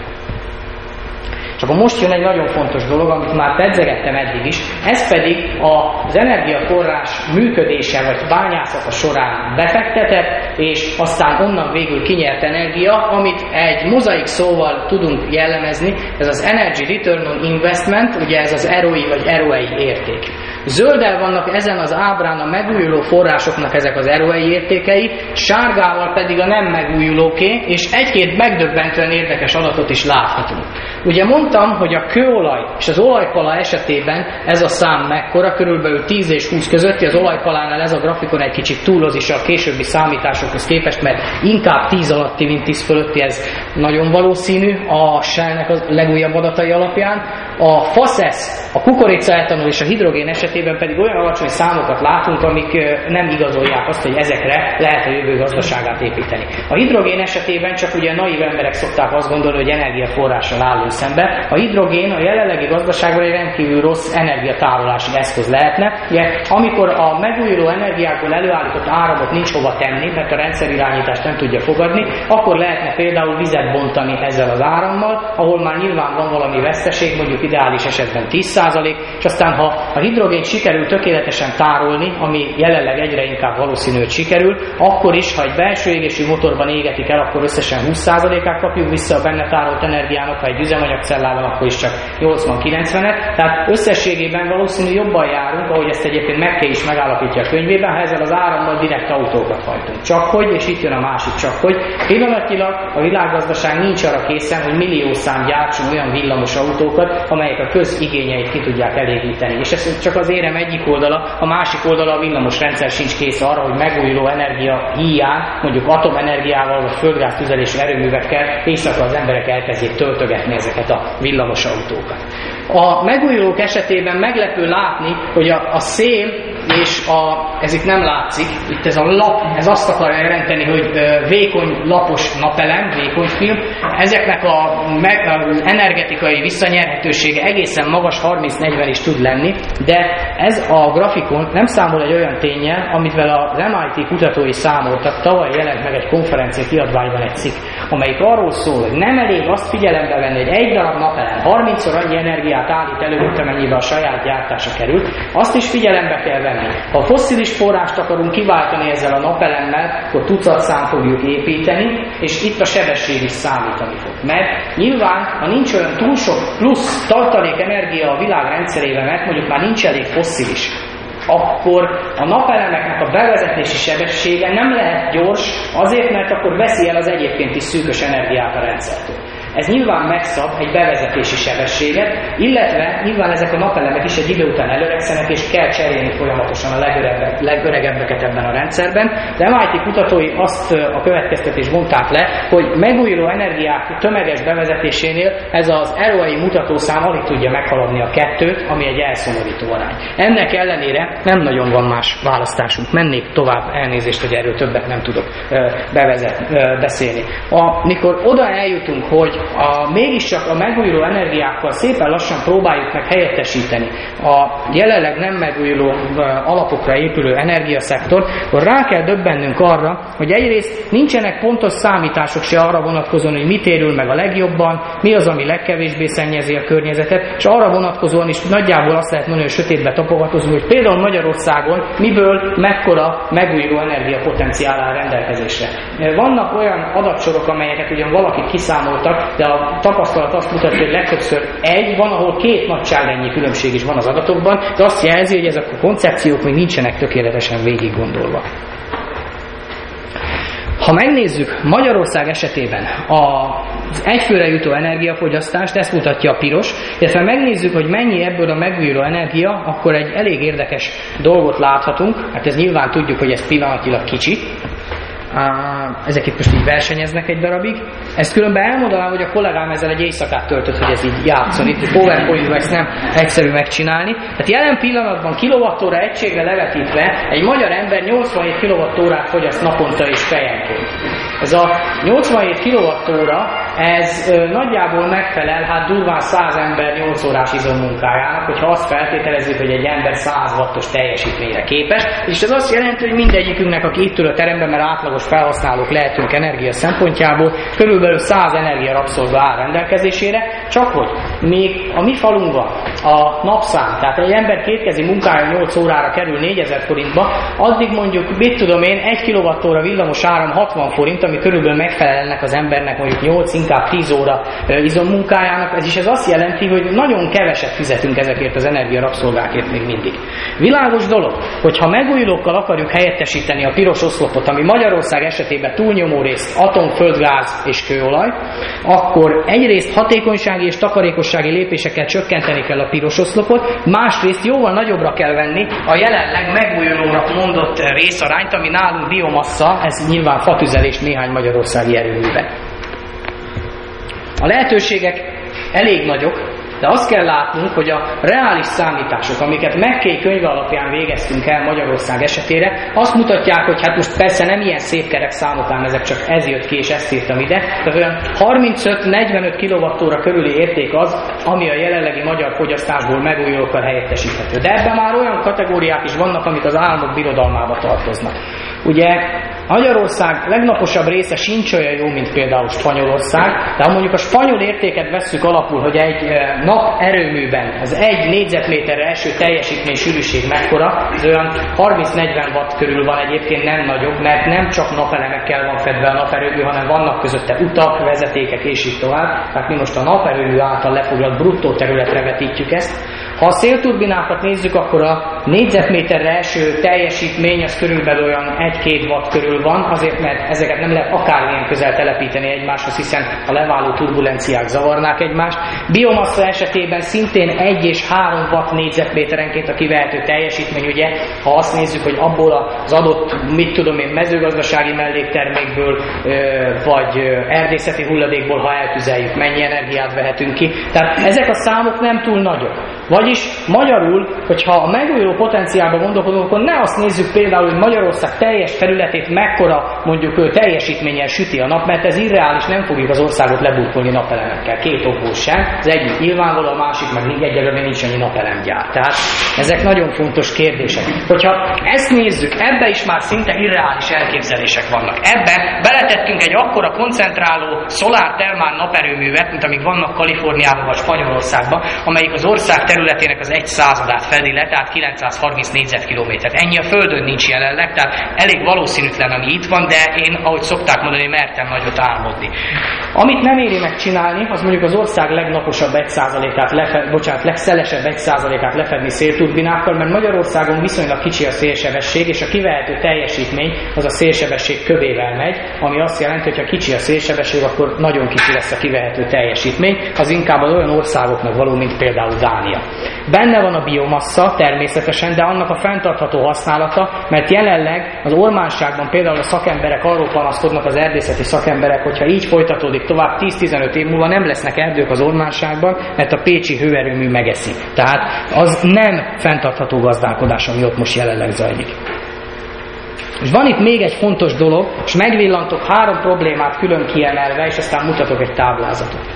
És akkor most jön egy nagyon fontos dolog, amit már pedzegettem eddig is, ez pedig az energiaforrás működése vagy bányászata során befektetett, és aztán onnan végül kinyert energia, amit egy mozaik szóval tudunk jellemezni, ez az Energy Return on Investment, ugye ez az ROI vagy ROI érték. Zöldel vannak ezen az ábrán a megújuló forrásoknak ezek az ROI értékei, sárgával pedig a nem megújulóké, és egy-két megdöbbentően érdekes adatot is láthatunk. Ugye mondtam, hogy a kőolaj és az olajpala esetében ez a szám mekkora, körülbelül 10 és 20 közötti, az olajpalánál ez a grafikon egy kicsit túloz a későbbi számításokhoz képest, mert inkább 10 alatti, mint 10 fölötti, ez nagyon valószínű a Shell-nek a legújabb adatai alapján. A faszesz, a kukoricaetanol és a hidrogén esetében pedig olyan alacsony számokat látunk, amik nem igazolják azt, hogy ezekre lehet a jövő gazdaságát építeni. A hidrogén esetében csak ugye naív emberek szokták azt gondolni, hogy energiaforrással állunk szembe. A hidrogén a jelenlegi gazdaságban egy rendkívül rossz energiatárolási eszköz lehetne. Ugye, amikor a megújuló energiákból előállított áramot nincs hova tenni, mert a rendszerirányítást nem tudja fogadni, akkor lehetne például vizet bontani ezzel az árammal, ahol már nyilván van valami veszteség, mondjuk ideális esetben 10%, és aztán ha a hidrogén sikerül tökéletesen tárolni, ami jelenleg egyre inkább valószínű, hogy sikerül, akkor is, ha egy belső égésű motorban égetik el, akkor összesen 20%-át kapjuk vissza a benne tárolt energiának, ha egy üzemanyagcellában, akkor is csak 80-90-et. Tehát összességében valószínű jobban járunk, ahogy ezt egyébként meg is megállapítja a könyvében, ha ezzel az árammal direkt autókat hajtunk. Csak hogy, és itt jön a másik csak hogy, pillanatilag a világgazdaság nincs arra készen, hogy millió szám gyártson olyan villamos autókat, amelyek a közigényeit ki tudják elégíteni. És ez csak az érem egyik oldala, a másik oldala a villamos rendszer sincs kész arra, hogy megújuló energia hiány, mondjuk atomenergiával vagy földgáz tüzelésű erőművekkel éjszaka az emberek elkezdjék töltögetni ezeket a villamos autókat. A megújulók esetében meglepő látni, hogy a, a szél és a, ez itt nem látszik, itt ez a lap, ez azt akarja jelenteni, hogy vékony, lapos napelem, vékony film, ezeknek a, meg, a energetikai visszanyerhetősége egészen magas, 30-40 is tud lenni, de ez a grafikon nem számol egy olyan tényel, amivel az MIT kutatói számoltak, tavaly jelent meg egy konferencia kiadványban egy cikk, amelyik arról szól, hogy nem elég azt figyelembe venni, hogy egy darab napelem 30-szor annyi energiát állít elő, mint amennyibe a saját gyártása kerül, azt is figyelembe kell venni, tenni. Ha fosszilis forrást akarunk kiváltani ezzel a napelemmel, akkor tucatszám fogjuk építeni, és itt a sebesség is számítani fog. Mert nyilván, ha nincs olyan túl sok plusz tartalék energia a világ rendszerében, mert mondjuk már nincs elég fosszilis, akkor a napelemeknek a bevezetési sebessége nem lehet gyors, azért, mert akkor veszi el az egyébként is szűkös energiát a rendszertől. Ez nyilván megszab egy bevezetési sebességet, illetve nyilván ezek a napelemek is egy idő után előregszenek, és kell cserélni folyamatosan a legöregebbek, legöregebbeket ebben a rendszerben. De MIT kutatói azt a következtetést mondták le, hogy megújuló energiák tömeges bevezetésénél ez az ROI mutatószám alig tudja meghaladni a kettőt, ami egy elszomorító arány. Ennek ellenére nem nagyon van más választásunk. Mennék tovább, elnézést, hogy erről többet nem tudok bevezet, beszélni. Amikor oda eljutunk, hogy a, mégiscsak a megújuló energiákkal szépen lassan próbáljuk meg helyettesíteni a jelenleg nem megújuló alapokra épülő energiaszektor, akkor rá kell döbbennünk arra, hogy egyrészt nincsenek pontos számítások se arra vonatkozóan, hogy mit érül meg a legjobban, mi az, ami legkevésbé szennyezi a környezetet, és arra vonatkozóan is nagyjából azt lehet mondani, hogy sötétbe tapogatózunk, hogy például Magyarországon miből mekkora megújuló energiapotenciál áll rendelkezésre. Vannak olyan adatsorok, amelyeket ugyan valakik kiszámoltak, de a tapasztalat azt mutatja, hogy legtöbbször egy, van, ahol két nagyságrendnyi különbség is van az adatokban, de azt jelzi, hogy ezek a koncepciók még nincsenek tökéletesen végig gondolva. Ha megnézzük Magyarország esetében az egyfőre jutó energiafogyasztást, ezt mutatja a piros, illetve megnézzük, hogy mennyi ebből a megújuló energia, akkor egy elég érdekes dolgot láthatunk. Hát ez nyilván tudjuk, hogy ez pillanatilag kicsi, ezek itt most így versenyeznek egy darabig. Ezt különben elmondanám, hogy a kollégám ezzel egy éjszakát töltött, hogy ez így játszon. Itt powerpoint ezt nem egyszerű megcsinálni. Tehát jelen pillanatban kilovattóra egységre levetítve egy magyar ember 87 kilovattórát fogyaszt naponta és fejenként. Ez a 87 kilovattóra, ez nagyjából megfelel, hát durván 100 ember 8 órás izommunkájának, hogyha azt feltételezzük, hogy egy ember 100 wattos teljesítményre képes, és ez azt jelenti, hogy mindegyikünknek, aki itt ül a teremben, mert átlagos felhasználók lehetünk energia szempontjából, körülbelül 100 energia rabszolga áll rendelkezésére, csak hogy még a mi falunkban a napszám, tehát egy ember kétkezi munkája 8 órára kerül 4000 forintba, addig mondjuk, mit tudom én, 1 kWh villamos áram 60 forint, ami körülbelül megfelel ennek az embernek mondjuk 8, inkább 10 óra izommunkájának, ez is ez azt jelenti, hogy nagyon keveset fizetünk ezekért az energia rabszolgákért még mindig. Világos dolog, hogy ha megújulókkal akarjuk helyettesíteni a piros oszlopot, ami Magyarország esetében túlnyomó részt atom, földgáz és kőolaj, akkor egyrészt hatékonysági és takarékossági lépésekkel csökkenteni kell a piros oszlopot, másrészt jóval nagyobbra kell venni a jelenleg megújulónak mondott részarányt, ami nálunk biomassa, ez nyilván fatüzelés néhány magyarországi erőműben. A lehetőségek elég nagyok, de azt kell látnunk, hogy a reális számítások, amiket McKay könyve alapján végeztünk el Magyarország esetére, azt mutatják, hogy hát most persze nem ilyen szép kerek számokán ezek, csak ez jött ki, és ezt írtam ide, de olyan 35-45 kWh körüli érték az, ami a jelenlegi magyar fogyasztásból megújulókkal helyettesíthető. De ebben már olyan kategóriák is vannak, amik az álmok birodalmába tartoznak. Ugye Magyarország legnaposabb része sincs olyan jó, mint például Spanyolország, de ha mondjuk a spanyol értéket vesszük alapul, hogy egy eh, nap erőműben az egy négyzetméterre első teljesítmény sűrűség mekkora, az olyan 30-40 watt körül van egyébként nem nagyobb, mert nem csak napelemekkel van fedve a naperőmű, hanem vannak közötte utak, vezetékek és így tovább. Tehát mi most a naperőmű által lefoglalt bruttó területre vetítjük ezt. Ha a szélturbinákat nézzük, akkor a négyzetméterre első teljesítmény az körülbelül olyan 1-2 watt körül van, azért mert ezeket nem lehet akármilyen közel telepíteni egymáshoz, hiszen a leváló turbulenciák zavarnák egymást. Biomassa esetében szintén 1 és 3 watt négyzetméterenként a kivehető teljesítmény, ugye, ha azt nézzük, hogy abból az adott, mit tudom én, mezőgazdasági melléktermékből, vagy erdészeti hulladékból, ha eltüzeljük, mennyi energiát vehetünk ki. Tehát ezek a számok nem túl nagyok. Vagyis magyarul, hogyha a megújuló potenciálban gondolkodunk, akkor ne azt nézzük például, hogy Magyarország teljes területét mekkora mondjuk teljesítménnyel süti a nap, mert ez irreális, nem fogjuk az országot leburkolni napelemekkel. Két okból sem. Az egyik nyilvánvaló, a másik meg egyelőre nincs annyi napelemgyár. Tehát ezek nagyon fontos kérdések. Hogyha ezt nézzük, ebbe is már szinte irreális elképzelések vannak. Ebbe beletettünk egy akkora koncentráló szolár-termál naperőművet, mint amik vannak Kaliforniában vagy Spanyolországban, amelyik az ország területének az egy századát fedi le, tehát 930 négyzetkilométert. Ennyi a Földön nincs jelenleg, tehát elég valószínűtlen, ami itt van, de én, ahogy szokták mondani, mertem nagyot álmodni. Amit nem éri megcsinálni, az mondjuk az ország legnaposabb 1%-át, lefe, bocsánat, legszelesebb 1%-át lefedni szélturbinákkal, mert Magyarországon viszonylag kicsi a szélsebesség, és a kivehető teljesítmény az a szélsebesség kövével megy, ami azt jelenti, hogy ha kicsi a szélsebesség, akkor nagyon kicsi lesz a kivehető teljesítmény, az inkább az olyan országoknak való, mint például Dánia. Benne van a biomassa természetesen, de annak a fenntartható használata, mert jelenleg az ormánságban például a szakemberek arról panaszkodnak az erdészeti szakemberek, hogyha így folytatódik tovább 10-15 év múlva nem lesznek erdők az ormánságban, mert a pécsi hőerőmű megeszi. Tehát az nem fenntartható gazdálkodás, ami ott most jelenleg zajlik. És van itt még egy fontos dolog, és megvillantok három problémát külön kiemelve, és aztán mutatok egy táblázatot.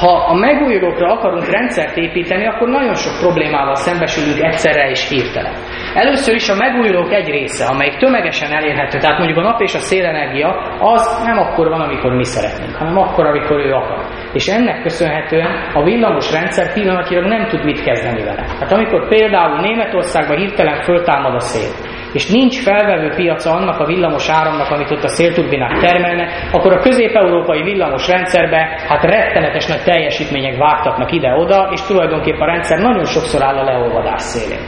Ha a megújulókra akarunk rendszert építeni, akkor nagyon sok problémával szembesülünk egyszerre és hirtelen. Először is a megújulók egy része, amelyik tömegesen elérhető, tehát mondjuk a nap és a szélenergia, az nem akkor van, amikor mi szeretnénk, hanem akkor, amikor ő akar. És ennek köszönhetően a villamos rendszer pillanatilag nem tud mit kezdeni vele. Hát amikor például Németországban hirtelen föltámad a szél, és nincs felvevő piaca annak a villamos áramnak, amit ott a szélturbinák termelnek, akkor a közép-európai villamos rendszerbe hát rettenetes nagy teljesítmények vágtatnak ide-oda, és tulajdonképpen a rendszer nagyon sokszor áll a leolvadás szélén.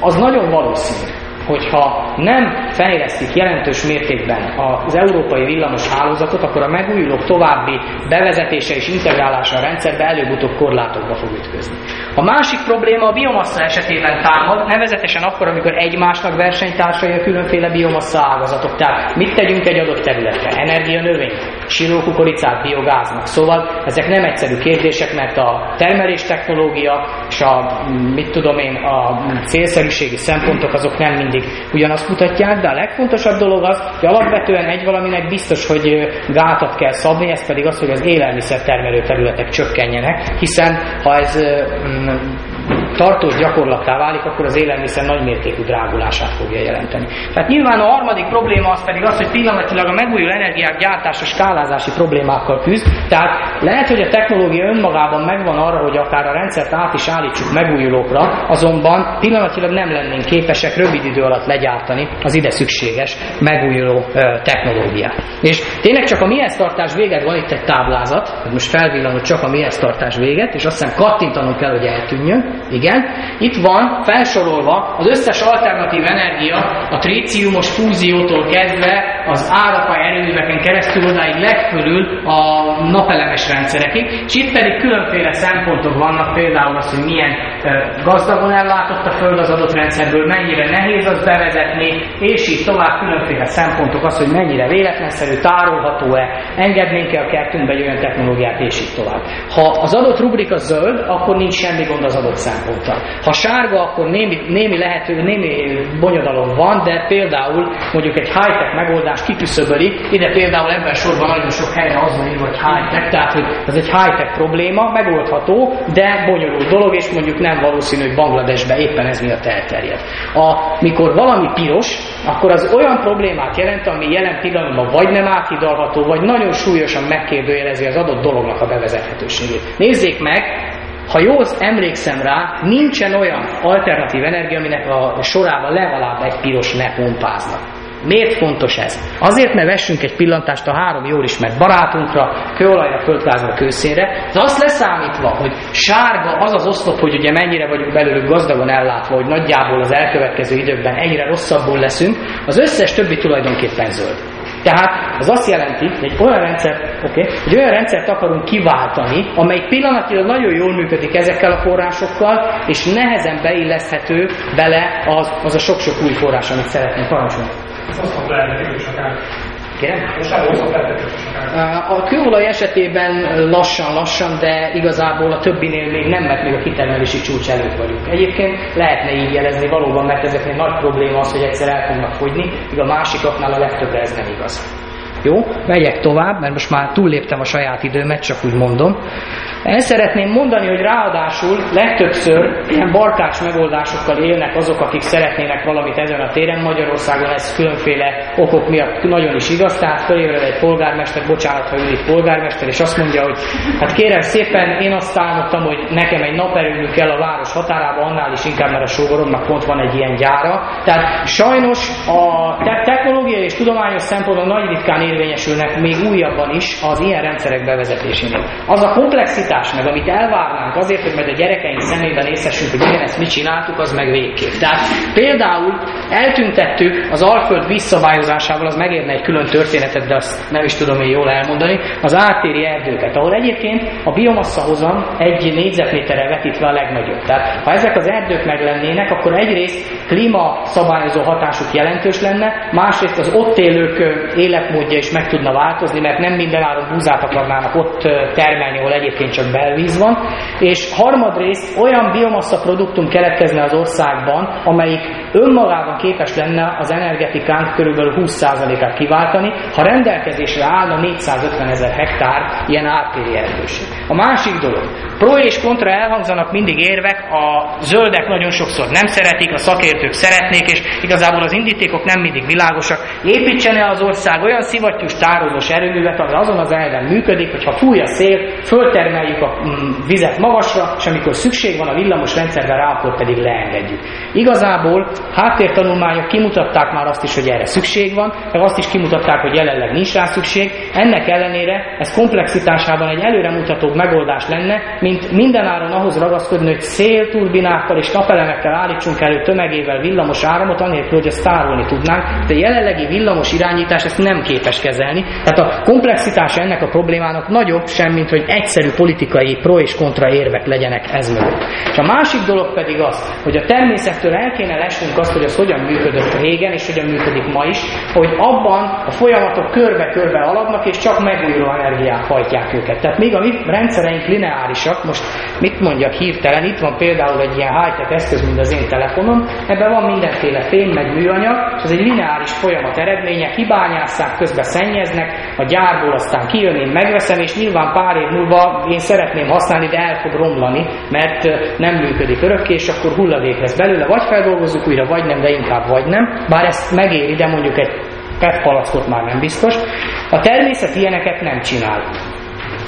Az nagyon valószínű, hogyha nem fejlesztik jelentős mértékben az európai villamos hálózatot, akkor a megújulók további bevezetése és integrálása a rendszerbe előbb-utóbb korlátokba fog ütközni. A másik probléma a biomassa esetében támad, nevezetesen akkor, amikor egymásnak versenytársai a különféle biomassa ágazatok. Tehát mit tegyünk egy adott területre? Energia növény, silókukoricát biogáznak. Szóval ezek nem egyszerű kérdések, mert a termelés technológia és a, mit tudom én, a célszerűségi szempontok azok nem mindig ugyanazt mutatják, de a legfontosabb dolog az, hogy alapvetően egy valaminek biztos, hogy gátat kell szabni, ez pedig az, hogy az élelmiszer termelő területek csökkenjenek, hiszen ha ez tartós gyakorlattá válik, akkor az élelmiszer nagymértékű drágulását fogja jelenteni. Tehát nyilván a harmadik probléma az pedig az, hogy pillanatilag a megújuló energiák gyártása skálázási problémákkal küzd. Tehát lehet, hogy a technológia önmagában megvan arra, hogy akár a rendszert át is állítsuk megújulókra, azonban pillanatilag nem lennénk képesek rövid idő alatt legyártani az ide szükséges megújuló technológiát. És tényleg csak a mihez tartás véget van itt egy táblázat, most felvillanod csak a mihez tartás véget, és azt hiszem kattintanunk kell, hogy eltűnjön. Igen, itt van felsorolva az összes alternatív energia, a tríciumos fúziótól kezdve az árapai erőműveken keresztül odáig legfölül a napelemes rendszerekig, és itt pedig különféle szempontok vannak, például az, hogy milyen gazdagon ellátott a Föld az adott rendszerből, mennyire nehéz az bevezetni, és így tovább különféle szempontok, az, hogy mennyire véletlenszerű, tárolható-e, engednénk-e a kertünkbe egy olyan technológiát, és így tovább. Ha az adott rubrika zöld, akkor nincs semmi gond az adott nyugodtan. Ha sárga, akkor némi, némi lehető, némi bonyodalom van, de például mondjuk egy high-tech megoldást kiküszöböli. Ide például ebben sorban nagyon sok helyre az van írva, hogy high-tech, tehát hogy ez egy high-tech probléma, megoldható, de bonyolult dolog, és mondjuk nem valószínű, hogy Bangladesbe éppen ez miatt elterjed. Mikor valami piros, akkor az olyan problémát jelent, ami jelen pillanatban vagy nem áthidalható, vagy nagyon súlyosan megkérdőjelezi az adott dolognak a bevezethetőségét. Nézzék meg, ha jól emlékszem rá, nincsen olyan alternatív energia, aminek a sorában legalább egy piros ne pompáznak. Miért fontos ez? Azért, mert vessünk egy pillantást a három jól ismert barátunkra, kőolajra, földgázra, kőszénre. Ez azt leszámítva, hogy sárga az az oszlop, hogy ugye mennyire vagyunk belőlük gazdagon ellátva, hogy nagyjából az elkövetkező időkben egyre rosszabbul leszünk, az összes többi tulajdonképpen zöld. Tehát az azt jelenti, hogy egy olyan rendszert, okay, egy olyan rendszert akarunk kiváltani, amely pillanatilag nagyon jól működik ezekkel a forrásokkal, és nehezen beilleszthető bele az, az a sok-sok új forrás, amit szeretnénk parancsolni. A kőolaj esetében lassan-lassan, de igazából a többinél még nem, mert még a kitermelési csúcs előtt vagyunk. Egyébként lehetne így jelezni valóban, mert ezeknél nagy probléma az, hogy egyszer el fognak fogyni, míg a másikaknál a legtöbbre ez nem igaz. Jó, megyek tovább, mert most már túlléptem a saját időmet, csak úgy mondom. El szeretném mondani, hogy ráadásul legtöbbször ilyen barkács megoldásokkal élnek azok, akik szeretnének valamit ezen a téren. Magyarországon ez különféle okok miatt nagyon is igaz, tehát fölébred egy polgármester, bocsánat, ha ő itt polgármester, és azt mondja, hogy hát kérem szépen, én azt álmodtam, hogy nekem egy naperőmű kell a város határába, annál is inkább, mert a sógoromnak pont van egy ilyen gyára. Tehát sajnos a technológiai és tudományos szempontból nagy ritkán érvényesülnek még újabban is az ilyen rendszerek bevezetésénél. Az a komplexitás, meg amit elvárnánk azért, hogy majd a gyerekeink szemében észesünk, hogy igen, ezt mit csináltuk, az meg végképp. Tehát például eltüntettük az Alföld visszabályozásával, az megérne egy külön történetet, de azt nem is tudom én jól elmondani, az áttéri erdőket, ahol egyébként a biomassa hozam egy négyzetméterre vetítve a legnagyobb. Tehát ha ezek az erdők meg lennének, akkor egyrészt klímaszabályozó hatásuk jelentős lenne, másrészt az ott élők életmódja is meg tudna változni, mert nem minden áron búzát akarnának ott termelni, ahol egyébként csak belvíz van, és harmadrészt olyan biomassa produktum keletkezne az országban, amelyik önmagában képes lenne az energetikánk körülbelül 20%-át kiváltani, ha rendelkezésre állna 450 ezer hektár ilyen ártéri erdőség. A másik dolog, pro és kontra elhangzanak mindig érvek, a zöldek nagyon sokszor nem szeretik, a szakértők szeretnék, és igazából az indítékok nem mindig világosak. Építsen-e az ország olyan szivattyús tárolós erőművet, ami azon az elven működik, hogy ha fúj a szél, föltermeljük a mm, vizet magasra, és amikor szükség van a villamos rendszerben rá, akkor pedig leengedjük. Igazából háttértanulmányok kimutatták már azt is, hogy erre szükség van, meg azt is kimutatták, hogy jelenleg nincs rá szükség. Ennek ellenére ez komplexitásában egy előremutatóbb megoldás lenne, mint mindenáron ahhoz ragaszkodni, hogy szélturbinákkal és napelemekkel állítsunk elő tömegével villamos áramot, anélkül, hogy ezt tárolni tudnánk, de jelenlegi villamos irányítás ezt nem képes kezelni. Tehát a komplexitása ennek a problémának nagyobb sem, mint hogy egyszerű politikai pro és kontra érvek legyenek ez mögött. És a másik dolog pedig az, hogy a természettől el kéne lesnünk azt, hogy az hogyan működött régen, és hogyan működik ma is, hogy abban a folyamatok körbe-körbe aladnak, és csak megújuló energiák hajtják őket. Tehát még a mi rendszereink lineárisak, most mit mondjak hirtelen, itt van például egy ilyen high-tech eszköz, mint az én telefonom, ebben van mindenféle fém, meg műanyag, és ez egy lineáris folyamat eredménye, kibányásszák, közben szennyeznek, a gyárból aztán kijön, én megveszem, és nyilván pár év múlva én szeretném használni, de el fog romlani, mert nem működik örökké, és akkor hulladék lesz belőle, vagy feldolgozzuk újra, vagy nem, de inkább vagy nem. Bár ezt megéri, de mondjuk egy PET palackot már nem biztos. A természet ilyeneket nem csinál.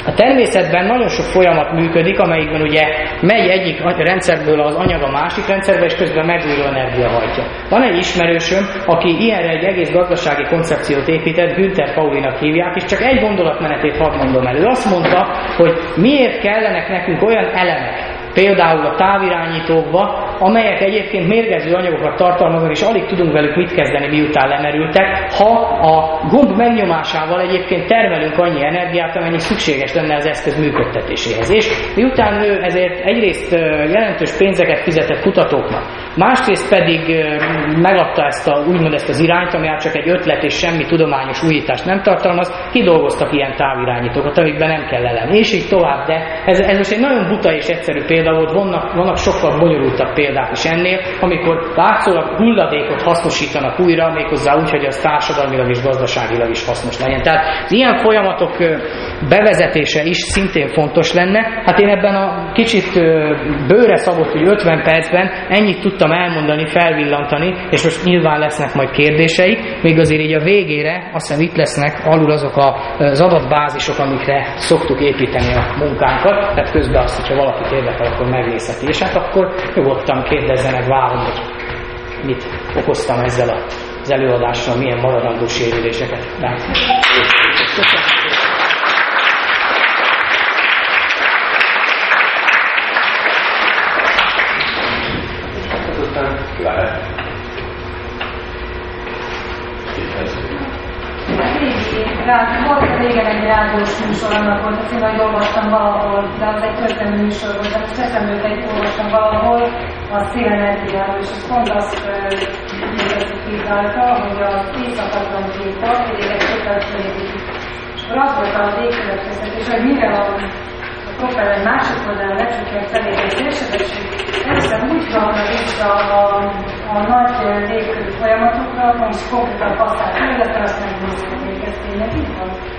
A természetben nagyon sok folyamat működik, amelyikben ugye megy egyik rendszerből az anyag a másik rendszerbe, és közben megújuló energia hajtja. Van egy ismerősöm, aki ilyenre egy egész gazdasági koncepciót épített, Günther Paulinak hívják, és csak egy gondolatmenetét hadd mondom elő. Azt mondta, hogy miért kellenek nekünk olyan elemek, például a távirányítókba, amelyek egyébként mérgező anyagokat tartalmaznak, és alig tudunk velük mit kezdeni, miután lemerültek, ha a gomb megnyomásával egyébként termelünk annyi energiát, amennyi szükséges lenne az eszköz működtetéséhez. És miután ő ezért egyrészt jelentős pénzeket fizetett kutatóknak, másrészt pedig megadta ezt a, úgymond ezt az irányt, ami csak egy ötlet és semmi tudományos újítást nem tartalmaz, kidolgoztak ilyen távirányítókat, amikben nem kell lenni, és így tovább, de ez, ez most egy nagyon buta és egyszerű példa volt, vannak, vannak sokkal bonyolultabb példák is ennél, amikor látszólag hulladékot hasznosítanak újra, méghozzá úgy, hogy az társadalmilag és gazdaságilag is hasznos legyen. Tehát az ilyen folyamatok bevezetése is szintén fontos lenne. Hát én ebben a kicsit bőre szabott, hogy 50 percben ennyit tudtam elmondani, felvillantani, és most nyilván lesznek majd kérdései, még azért így a végére azt hiszem itt lesznek alul azok az adatbázisok, amikre szoktuk építeni a munkánkat, tehát közben azt, hogyha valakit érdekel, akkor megnézheti, és hát akkor nyugodtan kérdezzenek, várom, hogy mit okoztam ezzel az előadással, milyen maradandó sérüléseket. Köszönöm. Volt régen egy rádiós műsor, annak volt a cím, hogy olvastam valahol, de az egy történelmi műsor volt, most eszembe egy olvastam valahol a szélenergiáról, és az pont azt kizálta, hogy az észak-atlanti partvidéket köteleződik. És akkor az volt a végkövetkeztetés, hogy mivel a propeller másik oldalán lecsökkent felé egy szélsebesség, először úgy vannak vissza a, a nagy légkörű folyamatokra, hogy konkrétan passzát, illetve azt megnézhetik tényleg van?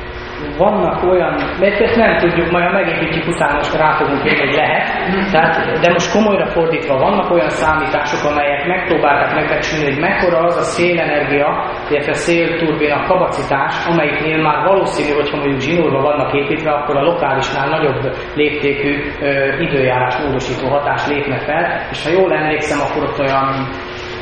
vannak olyan, mert ezt nem tudjuk, majd a megépítjük után most rá fogunk jönni, hogy lehet, tehát, de most komolyra fordítva vannak olyan számítások, amelyek megpróbálták megbecsülni, hogy mekkora az a szélenergia, illetve szélturbina kapacitás, amelyiknél már valószínű, hogyha mondjuk zsinórba vannak építve, akkor a lokálisnál nagyobb léptékű időjárás módosító hatás lépne fel, és ha jól emlékszem, akkor ott olyan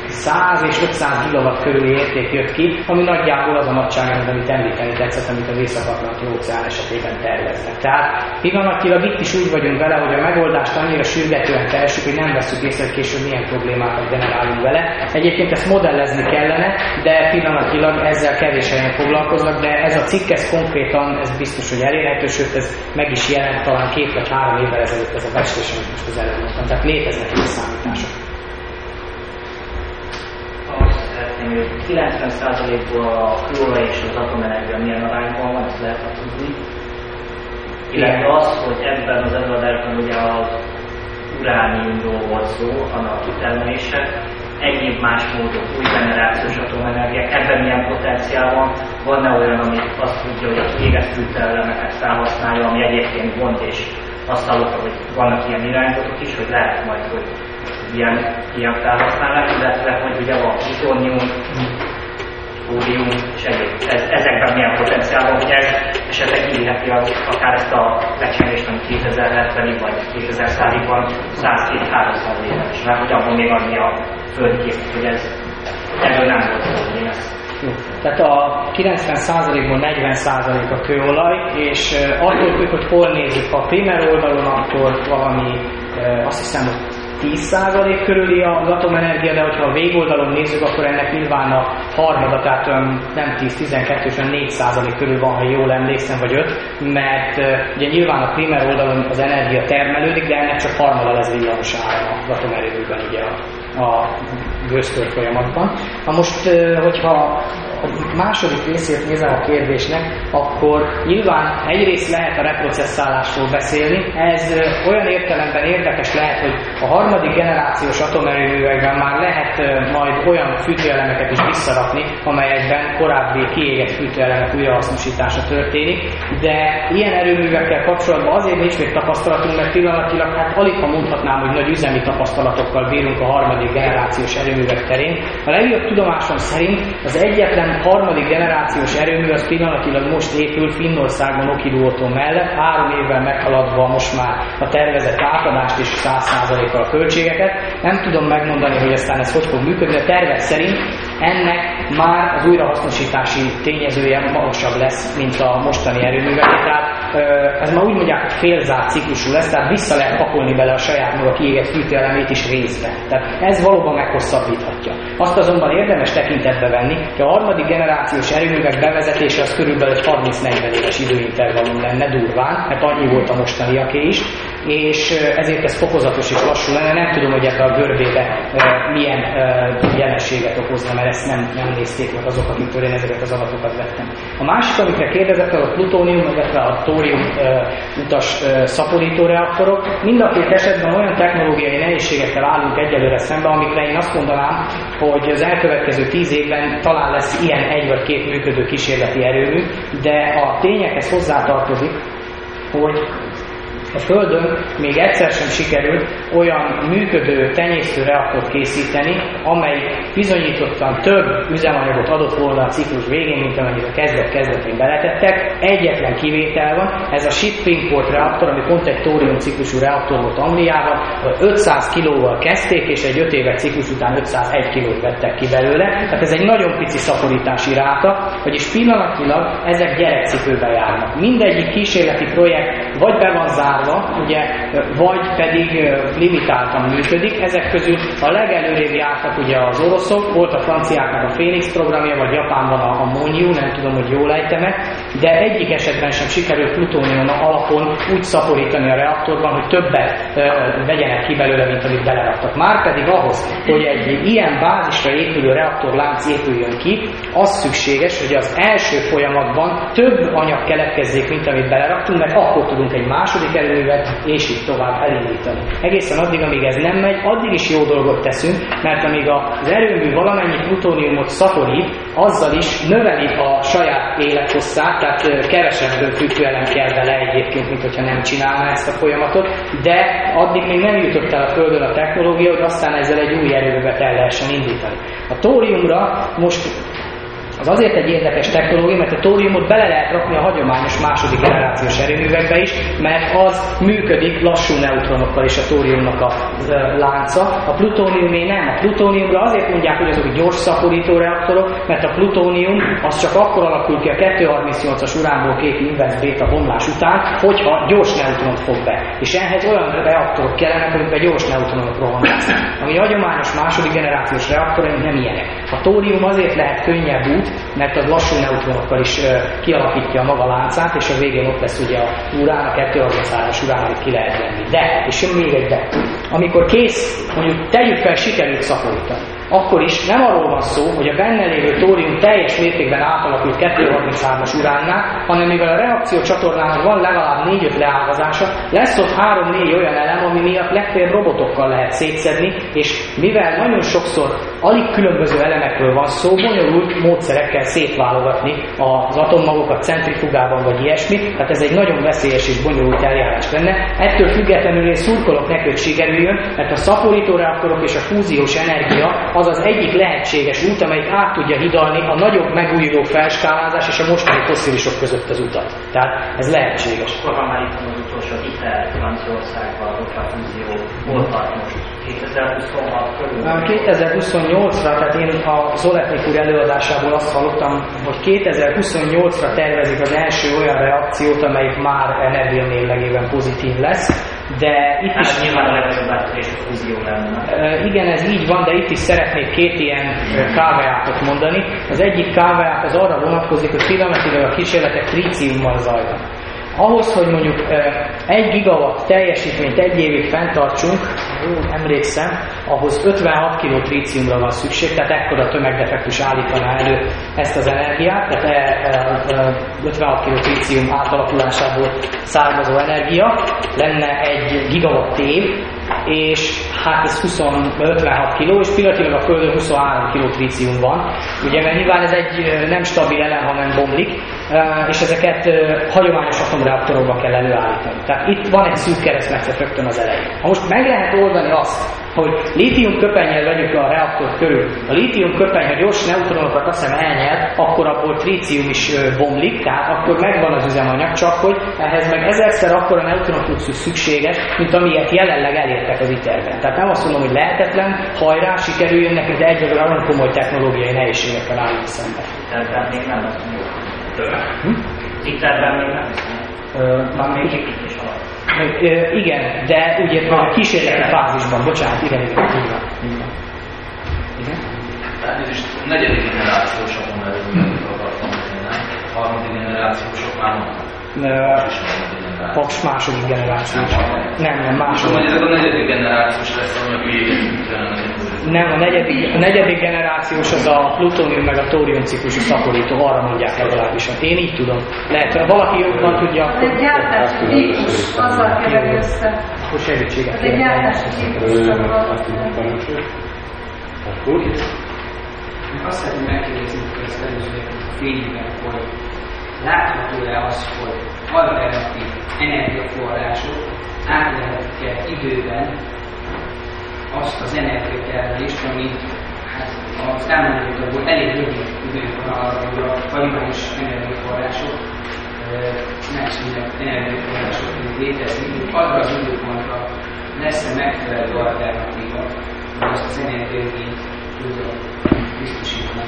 100 és 500 gigawatt körüli érték jött ki, ami nagyjából az a nagyság, amit említeni tetszett, amit az észak óceán esetében terveznek. Tehát pillanatilag itt is úgy vagyunk vele, hogy a megoldást annyira sürgetően keresünk, hogy nem veszük észre, hogy később milyen problémákat generálunk vele. Egyébként ezt modellezni kellene, de pillanatilag ezzel kevés helyen foglalkoznak, de ez a cikk ez konkrétan, ez biztos, hogy elérhető, sőt ez meg is jelent talán két vagy három évvel ezelőtt ez a bestés, amit most az előbb mondtam. Tehát léteznek ilyen számítások. 90%-ból a kőolaj és az atomenergia milyen arányban van, ezt lehet tudni. Illetve az, hogy ebben az előadásban ugye az urániumról volt szó, annak kitermelése, egyéb más módok, új generációs atomenergia, ebben milyen potenciál van, van-e olyan, ami azt tudja, hogy a kiégett fűtőelemeket felhasználja, ami egyébként gond, és azt hallottam, hogy vannak ilyen irányzatok is, hogy lehet majd, hogy ilyen, ilyen felhasználás, illetve hogy ugye van plutonium, pódium, és egyéb. Ez, ezekben milyen potenciál van, hogy ez esetleg írheti akár ezt a lecsengést, ami 2070-ig vagy 2100-ig van, 100-200 éves. Mert hogy abban még annyi a földkép, hogy ez ebből nem volt szó, hogy ezt. Tehát a 90%-ból 40% a kőolaj, és attól függ, hogy hol nézzük, a primer oldalon, akkor valami, azt hiszem, hogy 10% körüli az atomenergia, de hogyha a végoldalon nézzük, akkor ennek nyilván a harmada, tehát nem 10-12, és 4% körül van, ha jól emlékszem, vagy 5, mert ugye nyilván a primer oldalon az energia termelődik, de ennek csak harmada lesz villamos áram az atomerőműben ugye a, a folyamatban. Na most, hogyha a második részét nézem a kérdésnek, akkor nyilván egyrészt lehet a reprocesszálásról beszélni. Ez olyan értelemben érdekes lehet, hogy a harmadik generációs atomerőművekben már lehet majd olyan fűtőelemeket is visszarakni, amelyekben korábbi kiégett fűtőelemek újrahasznosítása történik, de ilyen erőművekkel kapcsolatban azért nincs még tapasztalatunk, mert pillanatilag hát alig ha mondhatnám, hogy nagy üzemi tapasztalatokkal bírunk a harmadik generációs erőművek terén. A legjobb tudomásom szerint az egyetlen harmadik generációs erőmű az pillanatilag most épül Finnországban Okiduoto mellett, három évvel meghaladva most már a tervezett átadást és 100%-kal a költségeket. Nem tudom megmondani, hogy aztán ez hogy fog működni, de tervek szerint ennek már az újrahasznosítási tényezője magasabb lesz, mint a mostani erőművek. Tehát ez már úgy mondják, hogy félzárt ciklusú lesz, tehát vissza lehet pakolni bele a saját maga kiégett fűtőelemét is részbe. Tehát ez valóban meghosszabbíthatja. Azt azonban érdemes tekintetbe venni, hogy a harmadik generációs erőművek bevezetése az körülbelül egy 30-40 éves időintervallum lenne durván, mert annyi volt a mostaniaké is, és ezért ez fokozatos és lassú lenne. Nem tudom, hogy ebbe a görbébe milyen jelenséget okozna, mert ezt nem, nem nézték meg azok, akiktől én ezeket az adatokat vettem. A másik, amikre kérdezett, a plutónium, illetve a tórium utas szaporító reaktorok. Mind a két esetben olyan technológiai nehézségekkel állunk egyelőre szembe, amikre én azt mondanám, hogy az elkövetkező tíz évben talán lesz ilyen egy vagy két működő kísérleti erőmű, de a tényekhez hozzátartozik, hogy a Földön még egyszer sem sikerült olyan működő tenyésztő reaktort készíteni, amely bizonyítottan több üzemanyagot adott volna a ciklus végén, mint amennyit a kezdet-kezdetén beletettek. Egyetlen kivétel van, ez a Shippingport reaktor, ami pont egy tórium ciklusú reaktor volt Angliában, 500 kilóval kezdték, és egy 5 éves ciklus után 501 kilót vettek ki belőle. Tehát ez egy nagyon pici szaporítási ráta, vagyis pillanatilag ezek gyerekcipőbe járnak. Mindegyik kísérleti projekt vagy be van zárva, ugye, vagy pedig limitáltan működik. Ezek közül a legelőrébb jártak ugye az oroszok, volt a franciáknak a Phoenix programja, vagy Japánban a, a Monyu, nem tudom, hogy jól ejtem de egyik esetben sem sikerült plutónium alapon úgy szaporítani a reaktorban, hogy többet vegyenek ki belőle, mint amit beleraktak. Márpedig ahhoz, hogy egy ilyen bázisra épülő reaktorlánc épüljön ki, az szükséges, hogy az első folyamatban több anyag keletkezzék, mint amit beleraktunk, mert akkor tudunk egy második erő erőművet, és így tovább elindítani. Egészen addig, amíg ez nem megy, addig is jó dolgot teszünk, mert amíg az erőmű valamennyi plutóniumot szaporít, azzal is növeli a saját élethosszát, tehát kevesebb fűtőelem kell vele egyébként, mint hogyha nem csinálná ezt a folyamatot, de addig még nem jutott el a Földön a technológia, hogy aztán ezzel egy új erőművet el lehessen indítani. A tóriumra most az azért egy érdekes technológia, mert a tóriumot bele lehet rakni a hagyományos második generációs erőművekbe is, mert az működik lassú neutronokkal is a tóriumnak a lánca. A plutóniumé nem. A plutóniumra azért mondják, hogy azok gyors szaporító reaktorok, mert a plutónium az csak akkor alakul ki a 238-as uránból két inverse béta bomlás után, hogyha gyors neutronot fog be. És ehhez olyan reaktorok kellenek, amikben gyors neutronok rohannak. Ami hagyományos második generációs reaktorok nem ilyenek. A tórium azért lehet könnyebb út, mert az lassú neutronokkal is kialakítja a maga láncát, és a végén ott lesz ugye a urán, a 233-as urán, amit ki lehet venni. De, és jön még egy de. Amikor kész, mondjuk tegyük fel, sikerült szaporítani akkor is nem arról van szó, hogy a benne lévő tórium teljes mértékben átalakult 233-as uránnál, hanem mivel a reakció csatornának van legalább 4-5 leágazása, lesz ott 3-4 olyan elem, ami miatt legfeljebb robotokkal lehet szétszedni, és mivel nagyon sokszor alig különböző elemekről van szó, bonyolult módszerekkel szétválogatni az atommagokat centrifugában vagy ilyesmi, tehát ez egy nagyon veszélyes és bonyolult eljárás lenne. Ettől függetlenül én szurkolok neki, hogy sikerüljön, mert a szaporító reaktorok és a fúziós energia az az egyik lehetséges út, amelyik át tudja hidalni a nagyobb megújuló felskálázás és a mostani fosszilisok között az utat. Tehát ez lehetséges. Akkor már itt az utolsó ITER Franciaországban, a fúzió, hol tart most? 2026 körül? 2028-ra, tehát én a Zoletnik úr előadásából azt hallottam, hogy 2028-ra tervezik az első olyan reakciót, amelyik már energia mérlegében pozitív lesz de itt hát is... nyilván a legnagyobb átörés a fúzió lenne. Igen, ez így van, de itt is szeretnék két ilyen káveátot mondani. Az egyik káveát az arra vonatkozik, hogy pillanatilag a kísérletek tríciummal zajlanak. Ahhoz, hogy mondjuk egy gigawatt teljesítményt egy évig fenntartsunk, jó, emlékszem, ahhoz 56 kg tríciumra van szükség, tehát ekkora tömegdefektus állítaná elő ezt az energiát, tehát 56 kg trícium átalakulásából származó energia. Lenne egy gigawatt év, és hát ez 20, 56 kg, és pillanatilag a Földön 23 kg trícium van, ugye, mert nyilván ez egy nem stabil elem, hanem bomlik, és ezeket hagyományos atomreaktorokba kell előállítani. Tehát itt van egy szűk keresztmetszet rögtön az elején. Ha most meg lehet oldani azt, hogy lítium köpennyel vegyük a reaktor körül. A lítium köpeny, ha gyors neutronokat azt hiszem elnyel, akkor abból trícium is bomlik, tehát akkor megvan az üzemanyag, csak hogy ehhez meg ezerszer akkor a neutronfluxus szükséges, mint amilyet jelenleg elértek az iterben. Tehát nem azt mondom, hogy lehetetlen, hajrá, sikerüljön nekünk, de egyre nagyon komoly technológiai nehézségekkel állunk szembe. Tehát még nem lesz Hm? Iterben még nem lesz Már még építés alatt. Igen, de úgy értem, a kísérleti fázisban, bocsánat, igen, igen, így van. Igen? Tehát is negyedik generációs atomerőművek akartam mondani? Harmadik generációsok már vannak. Paks második generációs. Nem, nem, második. hogy ezek a negyedik generációs lesz, ami a Nem, a negyedik, a negyedik generációs az a plutónium meg a tórium ciklusú szaporító, arra mondják legalábbis. Hát Én így tudom. Lehet, ha valaki jobban tudja, Az egy gyártási ciklus, azzal keveri össze. akkor segítséget Ez egy gyártási ciklus. Még azt szeretném megkérdezni, hogy ezt előzőleg a fényében, hogy látható-e az, hogy alternatív energiaforrások át lehet-e időben azt az energiatermelést, ami hát a számolókból elég rövid időn arra, hogy a hagyományos energiaforrások megszűnnek energiaforrások, létezni, arra az időpontra lesz-e megfelelő alternatíva, hogy azt az energiaigényt tudja biztosítani.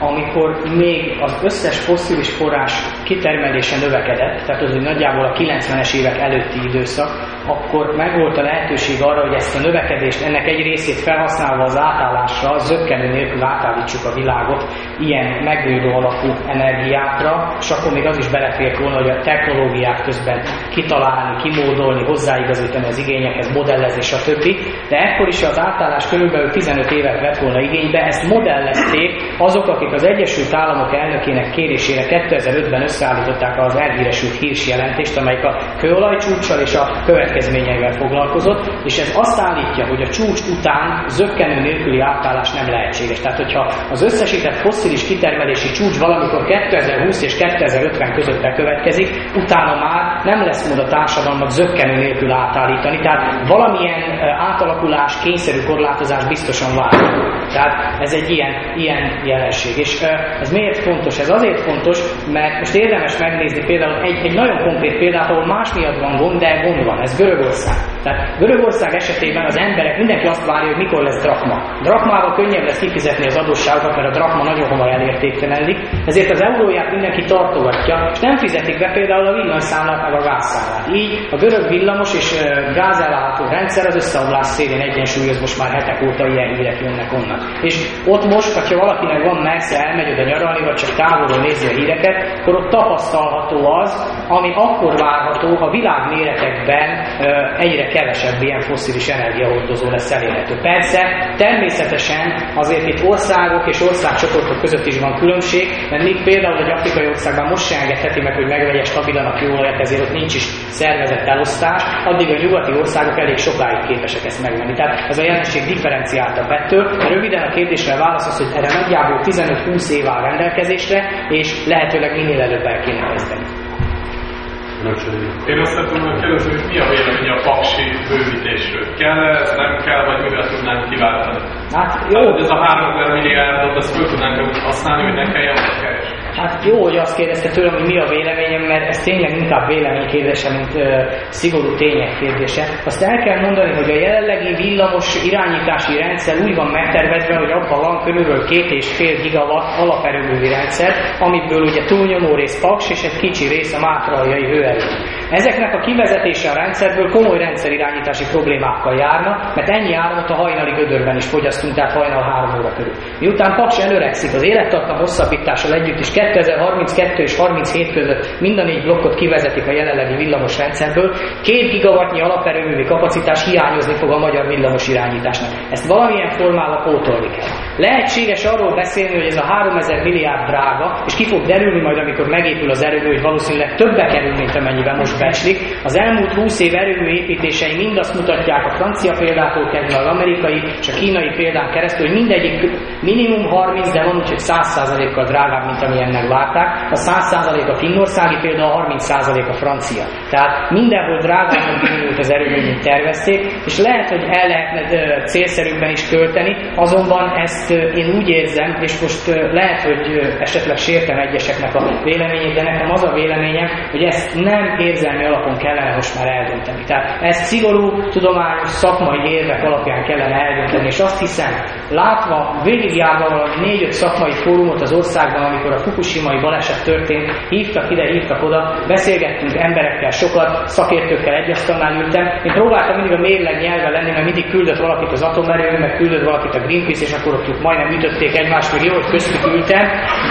Amikor még az összes fosszilis forrás kitermelése növekedett, tehát az, hogy nagyjából a 90-es évek előtti időszak, akkor megvolt a lehetőség arra, hogy ezt a növekedést, ennek egy részét felhasználva az átállásra, zöggenő nélkül átállítsuk a világot ilyen megújuló alapú energiákra, és akkor még az is belefért volna, hogy a technológiát közben kitalálni, kimódolni, hozzáigazítani az igényekhez, modellezni, stb. De ekkor is az átállás körülbelül 15 évet vett volna igénybe, ezt modellezték azok, akik az Egyesült Államok elnökének kérésére 2005-ben összeállították az elhíresült hírs jelentést, amelyik a kőolajcsúccsal és a következményeivel foglalkozott, és ez azt állítja, hogy a csúcs után zöggenő nélküli átállás nem lehetséges. Tehát, hogyha az összesített fosszilis kitermelési csúcs valamikor 2020 és 2050 között bekövetkezik, utána már nem lesz mód a társadalmat zöggenő nélkül átállítani, tehát valamilyen ö, átalakulás, kényszerű korlátozás biztosan vár. Tehát ez egy ilyen, ilyen jelenség. És ö, ez miért fontos? Ez azért fontos, mert most érdemes megnézni például egy, egy nagyon konkrét példát, ahol más miatt van gond, de gond van. Ez Görögország. Tehát Görögország esetében az emberek, mindenki azt várja, hogy mikor lesz drakma. Drakmával könnyebb lesz kifizetni az adósságokat, mert a drakma nagyon hamar elértéktelenedik, ezért az euróját mindenki tartogatja, és nem fizetik be például a villanyszámlát meg a gázszámlát. Így a görög villamos és gázellátó rendszer az összeomlás szélén egyensúlyoz, most már hetek óta ilyen hírek jönnek onnan. És ott most, ha valakinek van messze, elmegy oda nyaralni, vagy csak távolról nézi a híreket, akkor ott tapasztalható az, ami akkor várható, ha világméretekben egyre kevesebb ilyen fosszilis energiahordozó lesz elérhető. Persze, természetesen azért itt országok és országcsoportok között is van különbség, mert míg például egy afrikai országban most se engedheti meg, hogy megvegye stabilan a kőolajat, ezért ott nincs is szervezett elosztás, addig a nyugati országok elég sokáig képesek ezt megvenni. Tehát ez a jelenség differenciáltabb ettől. De röviden a kérdésre válasz az, hogy erre nagyjából 15-20 év áll rendelkezésre, és lehetőleg minél előbb el kéne kezdeni. Én azt volna kérdezni, hogy mi a vélemény a paksi bővítésről? Kell -e ez, nem kell, vagy mivel tudnánk kiváltani? Hát Jó. jó, Hát ez a 3000 milliárdot, azt föl tudnánk használni, hogy ne kelljen keresni. Hát jó, hogy azt kérdezte tőlem, hogy mi a véleményem, mert ez tényleg inkább vélemény kérdése, mint ö, szigorú tények kérdése. Azt el kell mondani, hogy a jelenlegi villamos irányítási rendszer úgy van megtervezve, hogy abban van körülbelül két és fél gigawatt alaperőművi rendszer, amiből ugye túlnyomó rész paks és egy kicsi rész a mátraljai hőerő. Ezeknek a kivezetése a rendszerből komoly rendszerirányítási problémákkal járna, mert ennyi áramot a hajnali gödörben is fogyasztunk, tehát hajnal 3 óra körül. Miután Paks előregszik, az élettartam hosszabbítással együtt is 2032 és 37 között mind a négy blokkot kivezetik a jelenlegi villamos rendszerből, két gigawattnyi alaperőművi kapacitás hiányozni fog a magyar villamos irányításnak. Ezt valamilyen formában pótolni kell. Lehetséges arról beszélni, hogy ez a 3000 milliárd drága, és ki fog derülni majd, amikor megépül az erőmű, hogy valószínűleg többe kerül, mint amennyiben most becslik. Az elmúlt 20 év erőmű építései mind azt mutatják a francia példától kezdve az amerikai és a kínai példán keresztül, hogy mindegyik minimum 30, de van úgy, hogy 100%-kal drágább, mint várták. A 100% a finnországi példa, a 30% a francia. Tehát mindenhol drágább indult az erőmű, tervezték, és lehet, hogy el lehetne célszerűbben is költeni, azonban ezt én úgy érzem, és most lehet, hogy esetleg sértem egyeseknek a véleményét, de nekem az a véleményem, hogy ezt nem érzelmi alapon kellene most már eldönteni. Tehát ezt szigorú, tudományos, szakmai érvek alapján kellene eldönteni, és azt hiszem, látva, végig médiában valami négy-öt szakmai fórumot az országban, amikor a Fukushima-i baleset történt, hívtak ide, hívtak oda, beszélgettünk emberekkel sokat, szakértőkkel egy asztalnál ültem. Én próbáltam mindig a mérleg nyelve lenni, mert mindig küldött valakit az atomerő, meg küldött valakit a Greenpeace, és akkor ott majdnem ütötték egymást, még jó, hogy köztük ültem.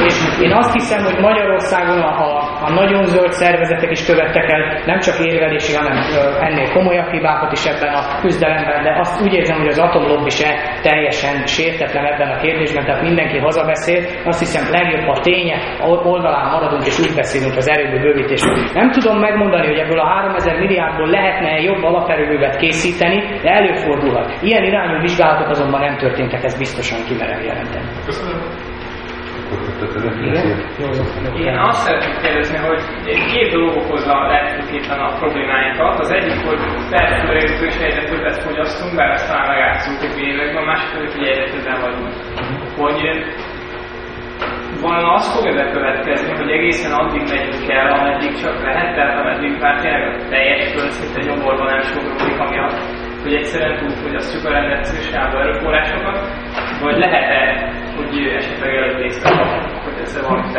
És én azt hiszem, hogy Magyarországon a, a, a nagyon zöld szervezetek is követtek el nem csak érvelési, hanem ennél komolyabb hibákat is ebben a küzdelemben, de azt úgy érzem, hogy az atomlobbi se teljesen sértetlen ebben a kérdésben, tehát mindenki hazabeszél. Azt hiszem legjobb a tények oldalán maradunk és úgy beszélünk az erőből bővítésről. Nem tudom megmondani, hogy ebből a 3000 milliárdból lehetne jobb alaperőművet készíteni, de előfordulhat. Ilyen irányú vizsgálatok azonban nem történtek, ez biztosan kimerem jelenteni. Köszönöm. Én azt szeretném kérdezni, hogy két dolog okozza legfőképpen a problémáinkat. Az egyik, hogy felfőlegző és egyre többet fogyasztunk, bár ezt hogy években, a másik hogy egyre többen vagyunk. Hogy van az fog ebbe következni, hogy egészen addig megyünk el, ameddig csak lehet, tehát ameddig már tényleg a teljes földszinte nyomorban nem sodródik, amiatt, hogy egyszerűen túlfogyasztjuk a rendelkezésre erőforrásokat, vagy lehet-e hogy esetleg előtt hogy ezzel valamit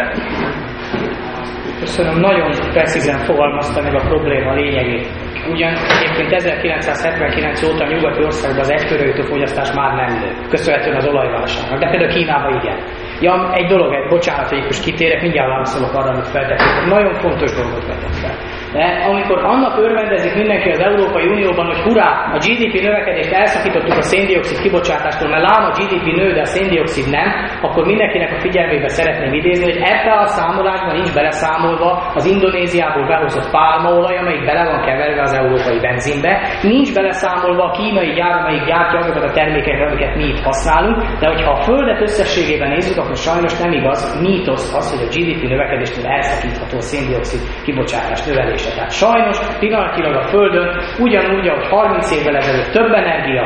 Köszönöm, nagyon precízen fogalmazta meg a probléma lényegét. Ugyan egyébként 1979 óta nyugati országban az egykörőjtő fogyasztás már nem nő, köszönhetően az olajválságnak, de például Kínában igen. Ja, egy dolog, egy bocsánat, hogy most kitérek, mindjárt válaszolok arra, amit feltették. Nagyon fontos dolgot vetett fel. De amikor annak örvendezik mindenki az Európai Unióban, hogy hurrá, a GDP növekedést elszakítottuk a széndiokszid kibocsátástól, mert lám a GDP nő, de a széndiokszid nem, akkor mindenkinek a figyelmébe szeretném idézni, hogy ebbe a számolásban nincs beleszámolva az Indonéziából behozott pálmaolaj, amelyik bele van keverve az európai benzinbe, nincs beleszámolva a kínai gyár, amelyik gyártja azokat a termékeket, amiket mi itt használunk, de hogyha a Földet összességében nézzük, akkor sajnos nem igaz, mítosz az, hogy a GDP növekedéstől elszakítható a széndiokszid kibocsátás növelése. Tehát sajnos pillanatilag a Földön ugyanúgy, ahogy 30 évvel ezelőtt több energia,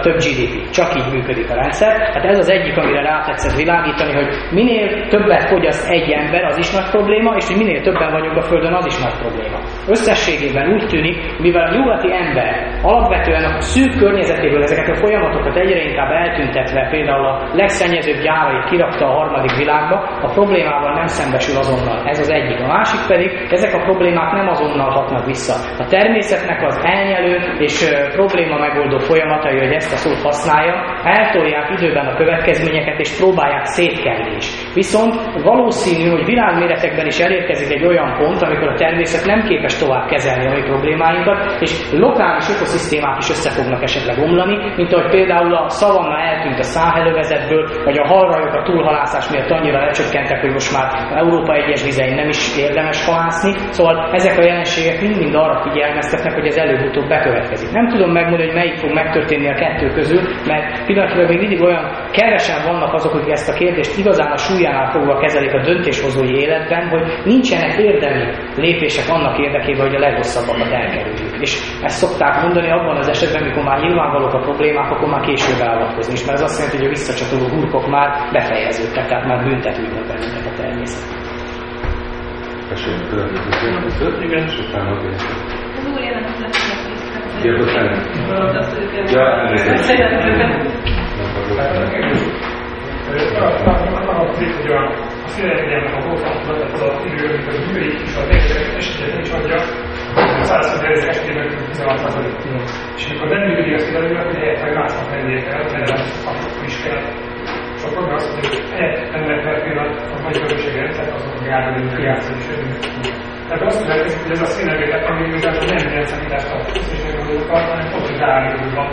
több GDP. Csak így működik a rendszer. Hát ez az egyik, amire rá tetszett világítani, hogy minél többet fogyaszt egy ember, az is nagy probléma, és hogy minél többen vagyunk a Földön, az is nagy probléma. Összességében úgy tűnik, mivel a nyugati ember alapvetően a szűk környezetéből ezeket a folyamatokat egyre inkább eltüntetve, például a legszennyezőbb gyárait kirakta a harmadik világba, a problémával nem szembesül azonnal. Ez az egyik. A másik pedig, ezek a problémák nem azonnal hatnak vissza. A természetnek az elnyelő és probléma megoldó folyamatai, hogy ezt a szót használja, eltolják időben a következményeket és próbálják szétkelni is. Viszont valószínű, hogy világméretekben is elérkezik egy olyan pont, amikor a természet nem képes tovább kezelni a mi problémáinkat, és lokális ökoszisztémák is össze fognak esetleg omlani, mint ahogy például a szavanna eltűnt a száhelővezetből, vagy a halrajok a túlhalászás miatt annyira lecsökkentek, hogy most már Európa egyes vizein nem is érdemes halászni. Szóval ezek a jelenségek mind-mind arra figyelmeztetnek, hogy ez előbb-utóbb bekövetkezik. Nem tudom megmondani, hogy melyik fog megtörténni a kettő közül, mert pillanatilag még mindig olyan kevesen vannak azok, akik ezt a kérdést igazán a súlyánál fogva kezelik a döntéshozói életben, hogy nincsenek érdemi lépések annak érdekében, hogy a legrosszabbakat elkerüljük. És ezt szokták mondani abban az esetben, amikor már nyilvánvalók a problémák, akkor már később beavatkozni. És mert ez azt jelenti, hogy a visszacsatoló hurkok már befejeződtek, tehát már büntet úgymond bennünket a természet. Köszönjük, Igen, és utána a Az úr Ja, bocsánat. Ja, a hogy a, a szélenergiának a a idő, amikor műveik és a tényleg esetleg is adja, a 100 ezer esetében 16 És amikor nem működik a szélenergia, akkor helyett meg másnak lennie kell, mert akkor is kell. És akkor az, hogy nem a nagy közösség rendszer, azok a gárda, hogy tehát azt lehet, hogy ez a színevélet, ami igazából nem ilyen számítást a közösségnek a dolgokat, hanem ráállítva,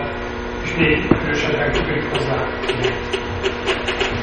és még erősebben kötődik hozzá.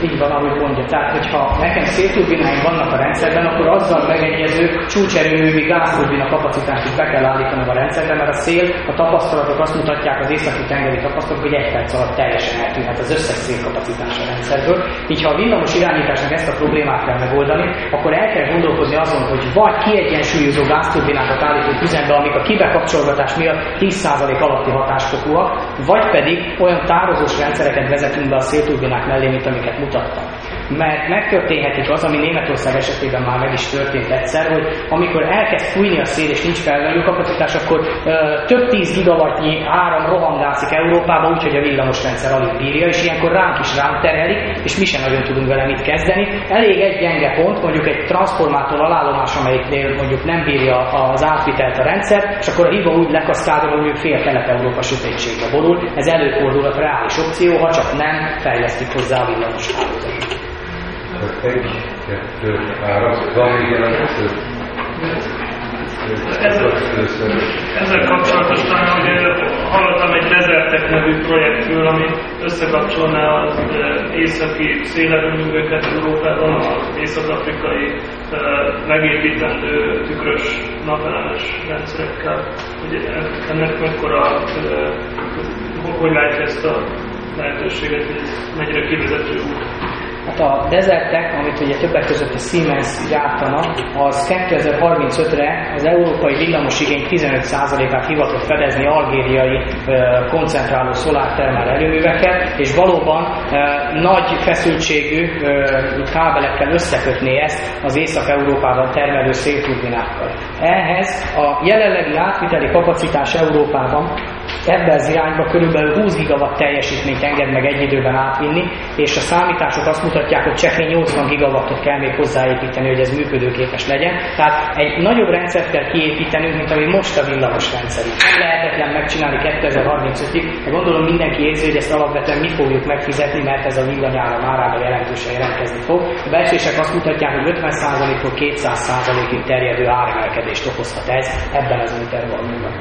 Így van, ahogy mondja. Tehát, hogyha nekem szélturbináim vannak a rendszerben, akkor azzal megegyező csúcserőművi gázturbina kapacitást be kell állítanom a rendszerben, mert a szél, a tapasztalatok azt mutatják, az északi tengeri tapasztalatok, hogy egy perc alatt teljesen eltűnhet az összes szélkapacitás a rendszerből. Így ha a villamos irányításnak ezt a problémát kell megoldani, akkor el kell gondolkozni azon, hogy vagy kiegyensúlyozó gázturbinákat állítunk üzembe, amik a kibekapcsolgatás miatt 10% alatti hatásfokúak, vagy pedig olyan tározós rendszereket vezetünk be a szélturbinák mellé, mint amiket Dot, dot. Mert megtörténhetik az, ami Németország esetében már meg is történt egyszer, hogy amikor elkezd fújni a szél és nincs felvevő kapacitás, akkor ö, több tíz gigawattnyi áram rohangászik Európába, úgyhogy a villamosrendszer alig bírja, és ilyenkor ránk is ránk terhelik, és mi sem nagyon tudunk vele mit kezdeni. Elég egy gyenge pont, mondjuk egy transformátor alállomás, amelyiknél mondjuk nem bírja az átvitelt a rendszer, és akkor a hiba úgy lekaszkádol, hogy fél Kelet-Európa sötétségbe borul. Ez előfordulhat reális opció, ha csak nem fejlesztik hozzá a villamos hálózatot. Egy, kettő, három, van még jelentkező? Ezzel kapcsolatosan, hallottam egy Desertek nevű projektről, ami összekapcsolná az északi szélerőműveket Európában az észak-afrikai megépítendő tükrös napelemes rendszerekkel. Hogy ennek mekkora, hogy látja ezt a lehetőséget, hogy ez mennyire kivezető út? Hát a Desertek, amit ugye többek között a Siemens gyártana, az 2035-re az európai villamos igény 15%-át hivatott fedezni algériai koncentráló szolártermál erőművekkel, és valóban nagy feszültségű kábelekkel összekötné ezt az Észak-Európában termelő szélturbinákkal. Ehhez a jelenlegi átviteli kapacitás Európában ebben az irányba körülbelül 20 gigawatt teljesítményt enged meg egy időben átvinni, és a számítások azt mutatják, hogy csekély 80 gigawattot kell még hozzáépíteni, hogy ez működőképes legyen. Tehát egy nagyobb rendszert kell kiépítenünk, mint ami most a villamos rendszer. Nem lehetetlen megcsinálni 2035-ig, de gondolom mindenki érzi, hogy ezt alapvetően mi fogjuk megfizetni, mert ez a villanyára márában jelentősen jelentkezni fog. A becslések azt mutatják, hogy 50%-tól 200%-ig terjedő áremelkedést okozhat ez ebben az intervallumban.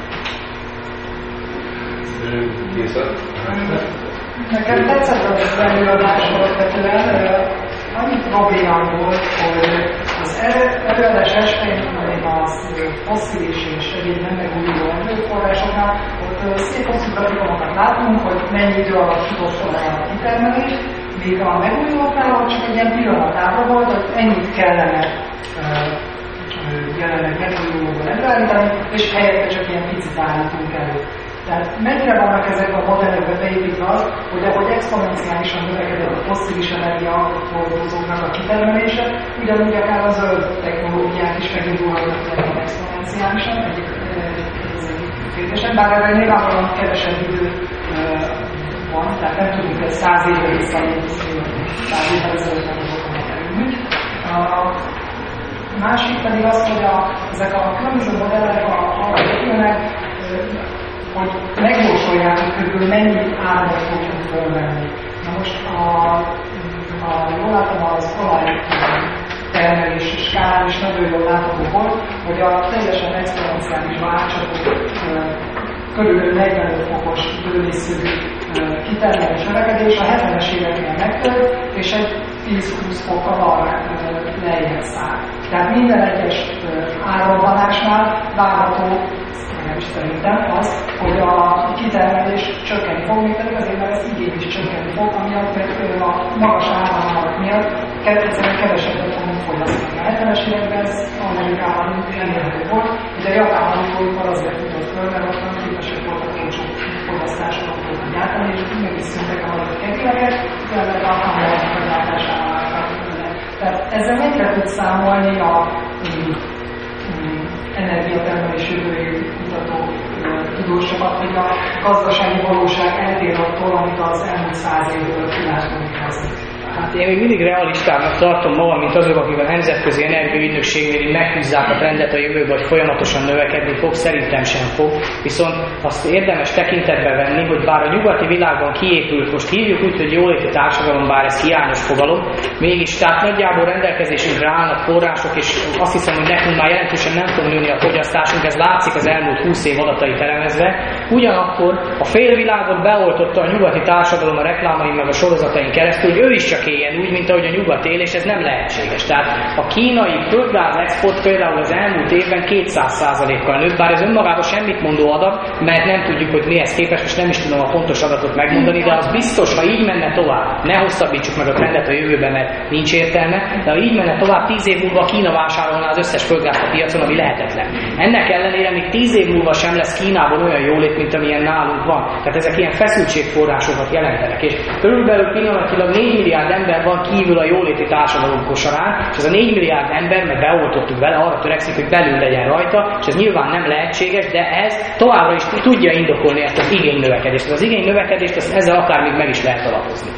Nekem tetszett az előadás alapvetően, annyi problémám volt, hogy az előadás esetén a fosszilis és egyéb nem megújuló erőforrásoknál, ott szép hosszú grafikonokat látunk, hogy mennyi idő alatt tudott a kitermelés, míg a megújulóknál csak egy ilyen pillanatában volt, hogy ennyit kellene jelenleg megújulóból előállítani, és helyette csak ilyen picit állítunk elő. Tehát mennyire vannak ezek a modellekbe beépítve az, hogy ahogy exponenciálisan növekedett a fosszilis energia hordozóknak a kitermelése, ugyanúgy akár a zöld technológiák is megindulhatnak ilyen exponenciálisan, egyik kérdésen, bár erre nyilvánvalóan kevesebb idő van, tehát nem tudunk egy száz évre visszamenni, száz évvel ezelőtt nem A másik pedig az, hogy a, ezek a különböző modellek arra épülnek, hogy megjósolják, hogy körülbelül mennyi áramot fogunk fölvenni. Na most, a, a, jól látom, az olaj termelés skálán is nagyon jól látható volt, hogy a teljesen exponenciális váltsatok körülbelül 45 fokos bővészű kitermelés növekedés a 70-es éveknél megtölt, és egy 10-20 fokkal arra lejjebb száll. Tehát minden egyes árambanásnál várható legalábbis szerintem az, hogy a kitermelés csökkenni fog, még pedig azért, mert az igény is csökkenni fog, mert a magas áramárak miatt egyszerűen kevesebbet fogunk fogyasztani. A 70-es években ez Amerikában elérhető volt, ugye a japán autóipar azért futott föl, mert ott nem képesek voltak olcsó fogyasztásra autókat gyártani, és meg is szüntek a kedélyeket, illetve a kamerák gyártására Tehát ezzel mennyire tud számolni a energiatermelés jövőjét kutató tudósokat, hogy a gazdasági valóság eltér attól, amit az elmúlt száz évből kilátunk Hát én még mindig realistának tartom magam, mint azok, akik a Nemzetközi Energiaügynökségnél meghúzzák a trendet a jövőben, hogy folyamatosan növekedni fog, szerintem sem fog. Viszont azt érdemes tekintetbe venni, hogy bár a nyugati világban kiépült, most hívjuk úgy, hogy jóléti társadalom, bár ez hiányos fogalom, mégis tehát nagyjából rendelkezésünkre állnak források, és azt hiszem, hogy nekünk már jelentősen nem fog nőni a fogyasztásunk, ez látszik az elmúlt 20 év adatai elemezve. Ugyanakkor a félvilágot beoltotta a nyugati társadalom a reklámain meg a sorozatain keresztül, hogy ő is csak éljen úgy, mint ahogy a nyugat él, és ez nem lehetséges. Tehát a kínai földgáz export például az elmúlt évben 200%-kal nőtt, bár ez önmagában semmit mondó adat, mert nem tudjuk, hogy mihez képest, és nem is tudom a pontos adatot megmondani, de az biztos, ha így menne tovább, ne hosszabbítsuk meg a trendet a jövőben, mert nincs értelme, de ha így menne tovább, 10 év múlva Kína vásárolná az összes földgázt a piacon, ami lehetetlen. Ennek ellenére még 10 év múlva sem lesz Kínában olyan jólét, mint amilyen nálunk van. Tehát ezek ilyen feszültségforrásokat jelentenek. És körülbelül pillanatilag 4 milliárd ember van kívül a jóléti társadalom kosarán, és ez a 4 milliárd ember, mert beoltottuk vele, arra törekszik, hogy belül legyen rajta, és ez nyilván nem lehetséges, de ez továbbra is tudja indokolni ezt az igény növekedést. Az igény növekedést ezt ezzel akár még meg is lehet alapozni.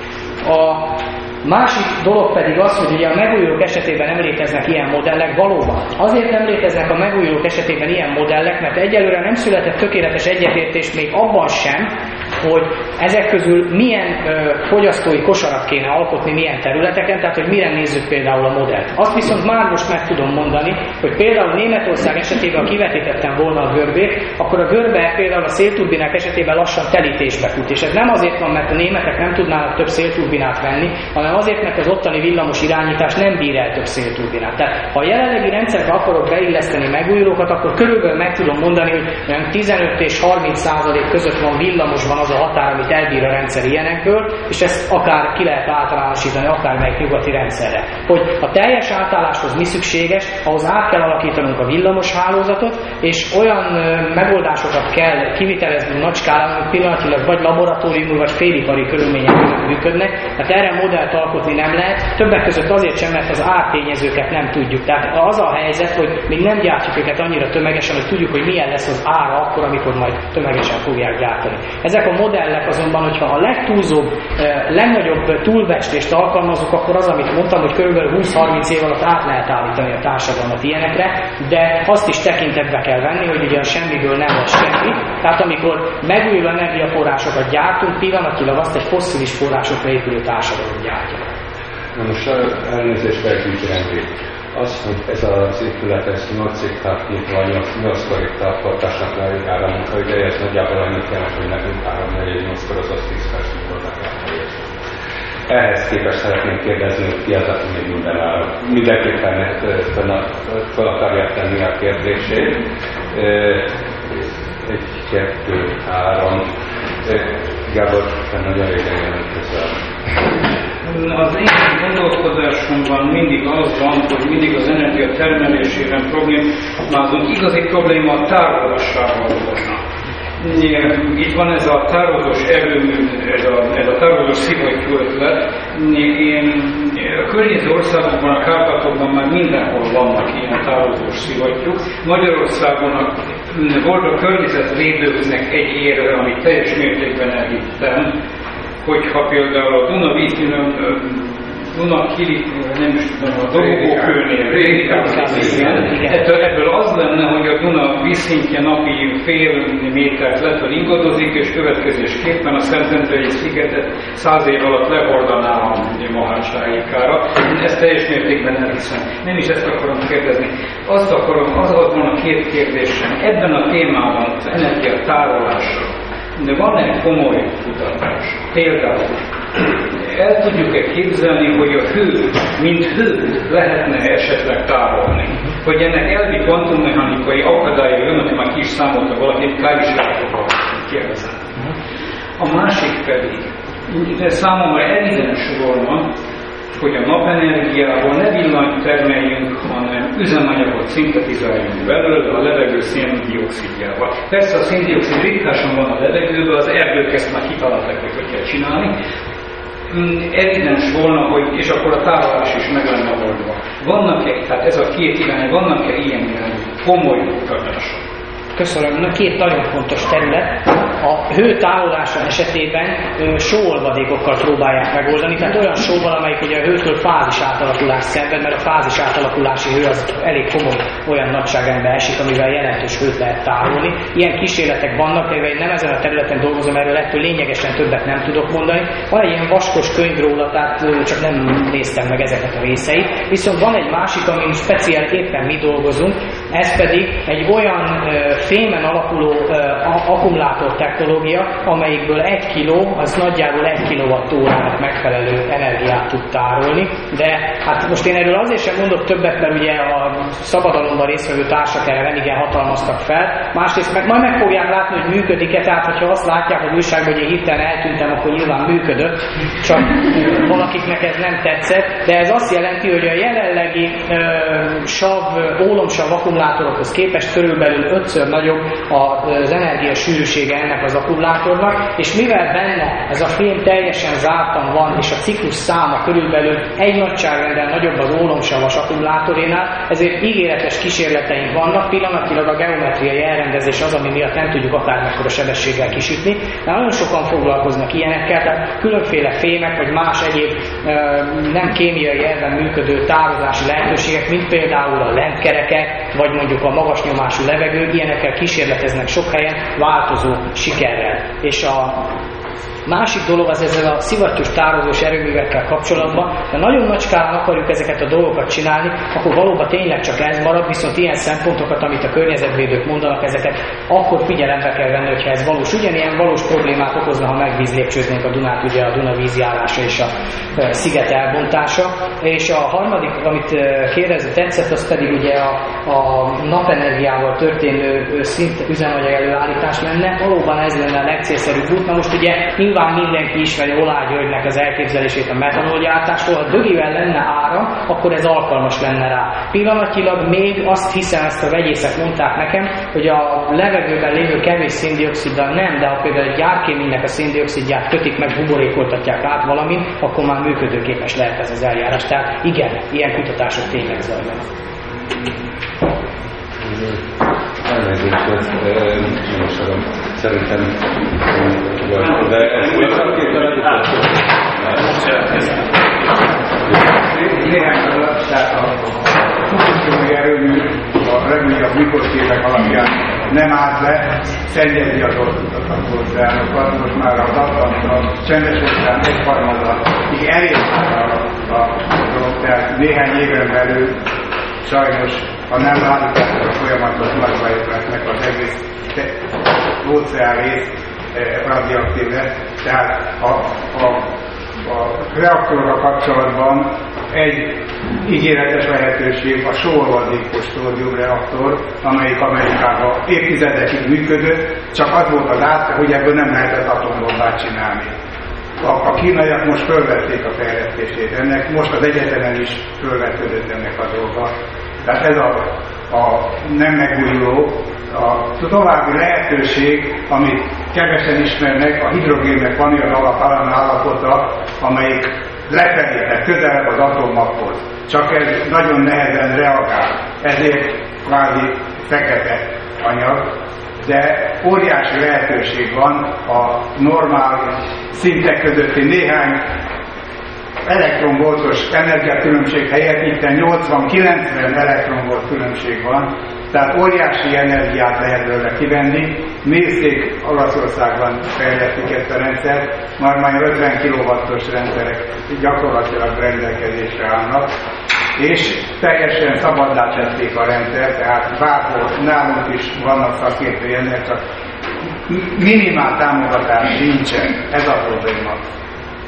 A Másik dolog pedig az, hogy ugye a megújulók esetében nem léteznek ilyen modellek valóban. Azért nem léteznek a megújulók esetében ilyen modellek, mert egyelőre nem született tökéletes egyetértés még abban sem, hogy ezek közül milyen ö, fogyasztói kosarat kéne alkotni milyen területeken, tehát hogy mire nézzük például a modellt. Azt viszont már most meg tudom mondani, hogy például Németország esetében, ha kivetítettem volna a görbét, akkor a görbe például a szélturbinák esetében lassan telítésbe fut. És ez nem azért van, mert a németek nem tudnának több szélturbinát venni, hanem azért, mert az ottani villamos irányítás nem bír el több szélturbinát. Tehát ha a jelenlegi rendszerbe akarok beilleszteni megújulókat, akkor körülbelül meg tudom mondani, hogy olyan 15 és 30 százalék között van villamosban az a határ, amit elbír a rendszer ilyenekből, és ezt akár ki lehet általánosítani, akármelyik nyugati rendszerre. Hogy a teljes átálláshoz mi szükséges, ahhoz át kell alakítanunk a villamos hálózatot, és olyan megoldásokat kell kiviteleznünk nagy skálán, amik pillanatilag vagy laboratóriumi, vagy félipari körülmények között működnek. Tehát erre modellt alkotni nem lehet, többek között azért sem, mert az ártényezőket nem tudjuk. Tehát az a helyzet, hogy még nem gyártjuk őket annyira tömegesen, hogy tudjuk, hogy milyen lesz az ára akkor, amikor majd tömegesen fogják gyártani. Ezek a modellek azonban, hogyha a legtúlzóbb, legnagyobb túlbecslést alkalmazunk, akkor az, amit mondtam, hogy körülbelül 20-30 év alatt át lehet állítani a társadalmat ilyenekre, de azt is tekintetbe kell venni, hogy ugye a semmiből nem lesz semmi. Tehát amikor megújuló energiaforrásokat gyártunk, pillanatilag azt egy fosszilis forrásokra épülő társadalom gyártunk. Na most elnézést elküldendi. Az, hogy ez az épület, ez 8 hektárként vagy 8 hektár tartásnak lehet áramunka ideje, ez nagyjából annyit jelent, hogy nekünk 3 4 8 kor az az 10 percig voltak Ehhez képest szeretném kérdezni, hogy ki az, aki még minden ára. Mindenképpen fel akarják tenni a kérdését. Egy, kettő, három. Gábor, nagyon régen jelentkezel. Az én gondolkodásomban mindig az van, hogy mindig az energia termelésében problémázunk. Igazi probléma a tárolásával volna. Itt van ez a tárolós erőmű, ez a, ez a tárolós szivattyú ötlet. Én, a környező országokban, a Kárpátokban már mindenhol vannak ilyen tárolós szivattyúk. Magyarországon a, volt a környezetvédőknek egy érve, amit teljes mértékben elhittem, hogyha például a Duna víznyilván Duna Kili, nem is tudom, a dobogókőnél, ebből, ebből az lenne, hogy a Duna vízszintje napi fél métert lefelé ingadozik, és következésképpen a Szentendrei szigetet száz év alatt lehordaná a mahátságikára. Ezt teljes mértékben nem hiszem. Nem is ezt akarom kérdezni. Azt akarom, az van a két kérdésem. Ebben a témában az energia tárolásra de van egy komoly kutatás. Például el tudjuk-e képzelni, hogy a hő, mint hő lehetne esetleg tárolni? Hogy ennek elvi kvantummechanikai akadályai jönnek, már ki is számolta valaki, is kérdezem. A másik pedig, de számomra evidens volna, hogy a napenergiából ne villanyt termeljünk, hanem üzemanyagot szintetizáljunk belőle a levegő széndiokszidjával. Persze a széndiokszid ritkásan van a levegőben, az erdők ezt már kitalálták, hogy kell csinálni. Mm, evidens volna, hogy, és akkor a tárolás is meg lenne oldva. Vannak-e, tehát ez a két irány, vannak-e ilyen irányú komoly kutatások? Köszönöm. Na, két nagyon fontos terület. A hő tárolása esetében sóolvadékokkal próbálják megoldani, tehát olyan sóval, amelyik ugye a hőtől fázis átalakulás szenved, mert a fázis átalakulási hő az elég komoly olyan nagyságrendben esik, amivel jelentős hőt lehet tárolni. Ilyen kísérletek vannak, de én nem ezen a területen dolgozom, erről ettől lényegesen többet nem tudok mondani. Van egy ilyen vaskos könyv róla, tehát csak nem néztem meg ezeket a részeit. Viszont van egy másik, amin speciál éppen mi dolgozunk, ez pedig egy olyan fémen alapuló akkumulátor technológia, amelyikből egy kiló, az nagyjából egy kilovattórának megfelelő energiát tud tárolni, de hát most én erről azért sem mondok többet, mert ugye a szabadalomban résztvevő társak erre igen hatalmaztak fel, másrészt meg majd meg fogják látni, hogy működik-e, tehát hogyha azt látják az újságban, hogy én hirtelen eltűntem, akkor nyilván működött, csak valakiknek ez nem tetszett, de ez azt jelenti, hogy a jelenlegi uh, sav, ólomsav akkumulátor akkumulátorokhoz képest körülbelül ötször nagyobb az energia sűrűsége ennek az akkumulátornak, és mivel benne ez a fém teljesen zártan van, és a ciklus száma körülbelül egy nagyságrendel nagyobb az ólomsavas akkumulátorénál, ezért ígéretes kísérleteink vannak, pillanatilag a geometriai elrendezés az, ami miatt nem tudjuk akármekkora sebességgel kisütni, de nagyon sokan foglalkoznak ilyenekkel, tehát különféle fémek, vagy más egyéb nem kémiai elven működő tározási lehetőségek, mint például a lentkerekek, vagy mondjuk a magas nyomású levegő, ilyenekkel kísérleteznek sok helyen változó sikerrel. És a Másik dolog az ezzel a szivattyús tározós erőművekkel kapcsolatban, de nagyon nagy skálán akarjuk ezeket a dolgokat csinálni, akkor valóban tényleg csak ez marad, viszont ilyen szempontokat, amit a környezetvédők mondanak, ezeket akkor figyelembe kell venni, hogyha ez valós. Ugyanilyen valós problémát okozna, ha megvízlépcsőznénk a Dunát, ugye a Duna vízjárása és a sziget elbontása. És a harmadik, amit kérdezett tetszett, az pedig ugye a, a napenergiával történő szint üzemanyag előállítás lenne. Valóban ez lenne a legcélszerűbb út. Na most ugye nyilván mindenki ismeri Olá Györgynek az elképzelését a metanolgyártásról, ha dögivel lenne áram, akkor ez alkalmas lenne rá. Pillanatilag még azt hiszem, ezt a vegyészek mondták nekem, hogy a levegőben lévő kevés széndioksziddal nem, de ha például egy gyárkéménynek a széndiokszidját kötik meg, buborékoltatják át valamint, akkor már működőképes lehet ez az eljárás. Tehát igen, ilyen kutatások tényleg zajlanak. Elnézést, nem szerintem, de ezt visszaképpen Néhány adat, tehát a fukushima erőmű a legújabb mikroszképek alapján nem állt le, szennyezi az óceánokat, most már a a csendes óceán egyharmada így elérte a, a, a, tehát néhány éven belül sajnos, ha nem állítják a bajok lesznek az egész óceán rész eh, radioaktív lesz. Tehát a, a, a reaktorra kapcsolatban egy ígéretes lehetőség a sorvadékos reaktor, amelyik Amerikában évtizedekig működött, csak az volt az át, hogy ebből nem lehetett atombombát csinálni. A, a kínaiak most fölvették a fejlesztését ennek, most az egyetemen is fölvetődött ennek a dolga. Tehát ez a, a nem megújuló, a további lehetőség, amit kevesen ismernek, a hidrogénnek van olyan alapállam állapota, amelyik lefelé, közelebb az atommaghoz. Csak ez nagyon nehezen reagál, ezért kvázi fekete anyag, de óriási lehetőség van a normál szintek közötti néhány elektronvoltos energiakülönbség helyett itt 80-90 elektronvolt különbség van, tehát óriási energiát lehet belőle kivenni. Nézzék, Olaszországban fejlesztik ezt a rendszert, már már 50 kW-os rendszerek gyakorlatilag rendelkezésre állnak, és teljesen szabaddá tették a rendszer, tehát bárhol nálunk is vannak szakértői ennek, csak minimál támogatás nincsen. Ez a probléma.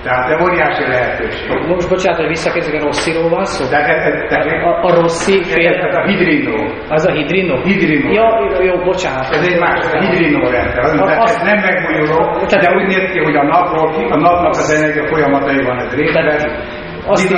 Tehát ez óriási lehetőség. Most bocsánat, hogy visszakezdjük, a Rossziról van szó? De, de, de, de, a, a Rossi fél... Ez a hidrino. Az a hidrino? Hidrino. Ja, jó, jó, bocsánat. Ez egy más, a hidrino rendszer. Az, a, az, nem megújuló, de úgy néz ki, hogy a napról, a napnak az energia folyamataiban ez részben azt is,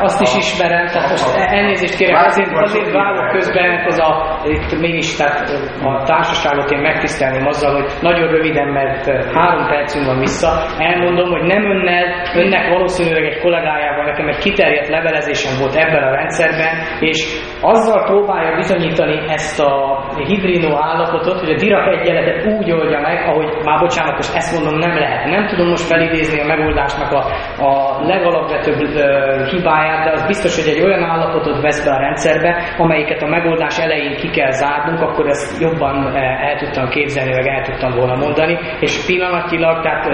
azt is ismerem, tehát most elnézést kérek, azért, azért válok közben, ez a, itt mégis tehát a társaságot én megtisztelném azzal, hogy nagyon röviden, mert három percünk van vissza, elmondom, hogy nem önnel, önnek valószínűleg egy kollégájával nekem egy kiterjedt levelezésem volt ebben a rendszerben, és azzal próbálja bizonyítani ezt a hidrino állapotot, hogy a Dirac egyenletet úgy oldja meg, ahogy már bocsánat, most ezt mondom, nem lehet. Nem tudom most felidézni a megoldásnak a, a legalapvetőbb hibáját, de az biztos, hogy egy olyan állapotot vesz be a rendszerbe, amelyiket a megoldás elején ki kell zárnunk, akkor ezt jobban el tudtam képzelni, meg el tudtam volna mondani, és pillanatilag, tehát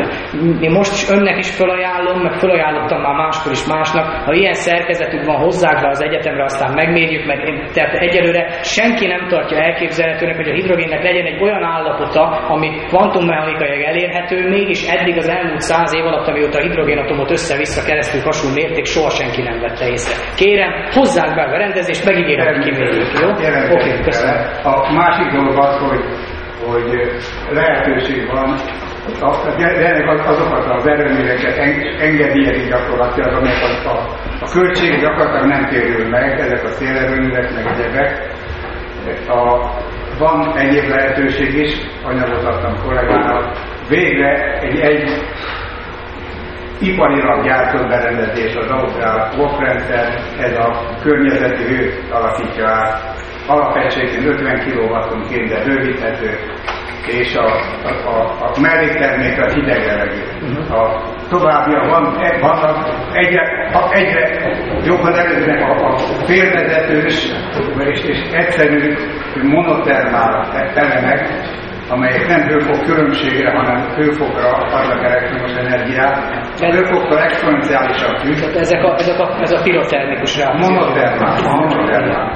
én most önnek is felajánlom, meg felajánlottam már máskor is másnak, ha ilyen szerkezetük van, hozzák be az egyetemre, aztán megmérjük, mert én, tehát egyelőre senki nem tartja elképzelhetőnek, hogy a hidrogénnek legyen egy olyan állapota, ami kvantummechanikailag elérhető, mégis eddig az elmúlt száz év alatt, amióta a hidrogénatomot össze-vissza keresztül hasonló mérték, soha senki nem vette észre. Kérem, hozzák be a rendezést, megígérem, hogy kimérjük, jó? Oké, okay, köszönöm. A másik dolog az, hogy, hogy lehetőség van ennek azokat az erőműveket engedélyezik gyakorlatilag, amelyek a, a, a költség gyakorlatilag nem térül meg, ezek a szélerőművek, meg egyebek. a, van egyéb lehetőség is, anyagot adtam kollégának, végre egy, egy iparilag gyártott berendezés az Ausztrál rendszer, ez a környezeti hőt alakítja át, alapegységként 50 kW-onként, de bővíthető, és a, a, a, a melléktermék a hideg levegő. A továbbja van, e, vannak egyre, a, egyre jobban előznek a, a félvezetős és, és egyszerű monotermál elemek, amelyek nem hőfok különbségre, hanem hőfokra adnak elektromos energiát. A hőfokkal exponenciálisan függ. Tehát ezek a, ezek a, ez a pirotermikus reakció. Monotermál. monotermál.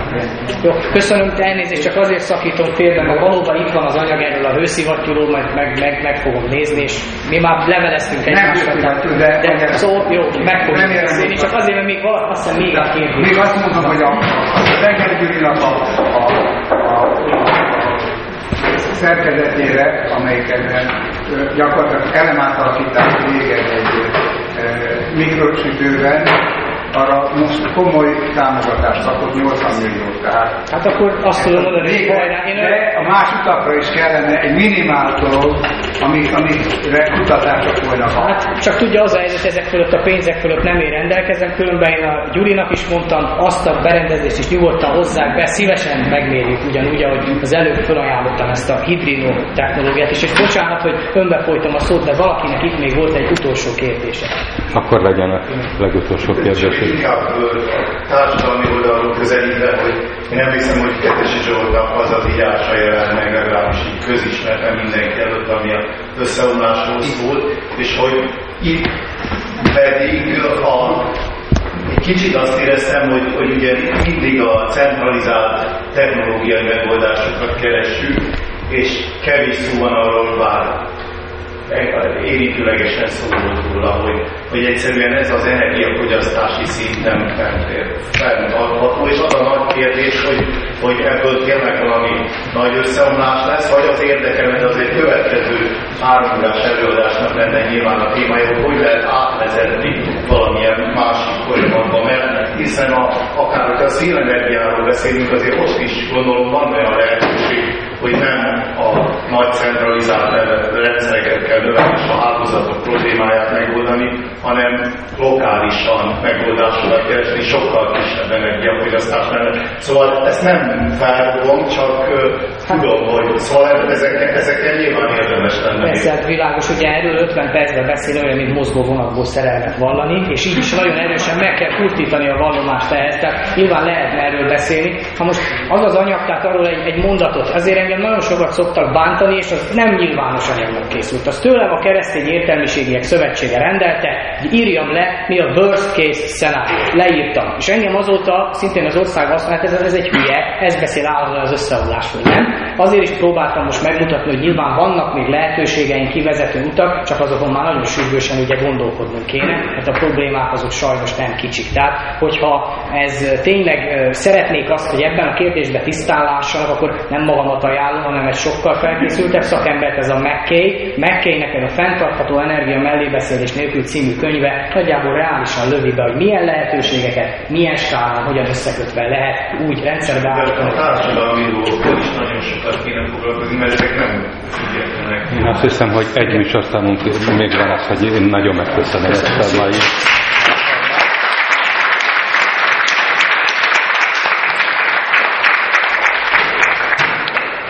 Jó, köszönöm, te elnézést, csak azért szakítom félbe, mert valóban itt van az anyag erről a hőszivattyúról, majd meg, meg, meg fogom nézni, és mi már leveleztünk egymással. Nem de, de szó, jó, meg fogom beszélni, csak azért, mert még valami, azt hiszem még a kérdés. Még azt mondom, hogy a, a Tengergyűrinak a, a, a, a szerkezetére, amelyiket gyakorlatilag elemátalakítás végez egy mikrosütőben, arra most komoly támogatást kapott 80 millió. Tehát, hát akkor azt tudom mondani, hogy hajrá, én de a más utakra is kellene egy minimál dolog, amik, amikre kutatások folynak. Hát csak tudja az a helyzet, ezek fölött a pénzek fölött nem ér rendelkezem, különben én a Gyurinak is mondtam, azt a berendezést is nyugodtan hozzák be, szívesen megmérjük ugyanúgy, ahogy az előbb felajánlottam ezt a hidrino technológiát is, és bocsánat, hogy önbe folytam a szót, de valakinek itt még volt egy utolsó kérdése. Akkor legyen a legutolsó kérdés inkább társadalmi oldalról közelítve, hogy én emlékszem, hogy Ketesi Zsoltnak az az írása jelent meg legalábbis így közismerten mindenki előtt, ami a összeomlásról szólt, és hogy itt pedig a egy kicsit azt éreztem, hogy, hogy ugye mindig a centralizált technológiai megoldásokat keressük, és kevés szó van arról, bár érintőlegesen szó volt róla, hogy, hogy egyszerűen ez az energiafogyasztási szint nem, fenntartható, és az a nagy kérdés, hogy, hogy ebből tényleg valami nagy összeomlás lesz, vagy az érdekel, hogy az egy következő háromórás előadásnak lenne nyilván a témája, hogy hogy lehet átvezetni valamilyen másik folyamatba, mert hiszen a, akár hogy a szélenergiáról beszélünk, azért ott is gondolom van olyan lehetőség, hogy nem a nagy centralizált rendszereket kell növelni és a hálózatok problémáját megoldani, hanem lokálisan megoldásokat keresni, sokkal kisebb energiafogyasztás lenne. Szóval ezt nem felrúgom, csak tudom, hogy szóval ezekkel, ezekkel nyilván érdemes lenne. Persze, hát világos, hogy erről 50 percben beszélni olyan, mint mozgó vonatból szerelmet vallani, és így is nagyon erősen meg kell kurtítani a vallomást ehhez, tehát nyilván lehetne erről beszélni. Ha most az az anyag, tehát arról egy, egy mondatot, azért engem nagyon sokat szoktak bántani, és az nem nyilvános anyagnak készült. Az tőlem a keresztény értelmiségiek szövetsége rendelte, hogy írjam le, mi a worst case scenario. Leírtam. És engem azóta szintén az ország azt mondta, ez, ez egy hülye, ez beszél állandóan az összeomlásról, nem? Azért is próbáltam most megmutatni, hogy nyilván vannak még lehetőségeink, kivezető utak, csak azokon már nagyon sürgősen ugye gondolkodnunk kéne, mert a problémák azok sajnos nem kicsik. Tehát, hogyha ez tényleg szeretnék azt, hogy ebben a kérdésben tisztálássanak, akkor nem magamat ajánlom, hanem egy sokkal felkészültebb szakembert, ez a McKay. McKay-nek ez a fenntartható energia mellébeszélés nélkül című könyve nagyjából reálisan lövi be, hogy milyen lehetőségeket, milyen skálán, hogyan összekötve lehet úgy rendszerbe állítani. A társadalmi dolgokkal is nagyon sokat kéne foglalkozni, mert ezek nem függetlenek. Én azt hiszem, hogy egy műsorszámunk még van az, hogy én nagyon megköszönöm ezt a mai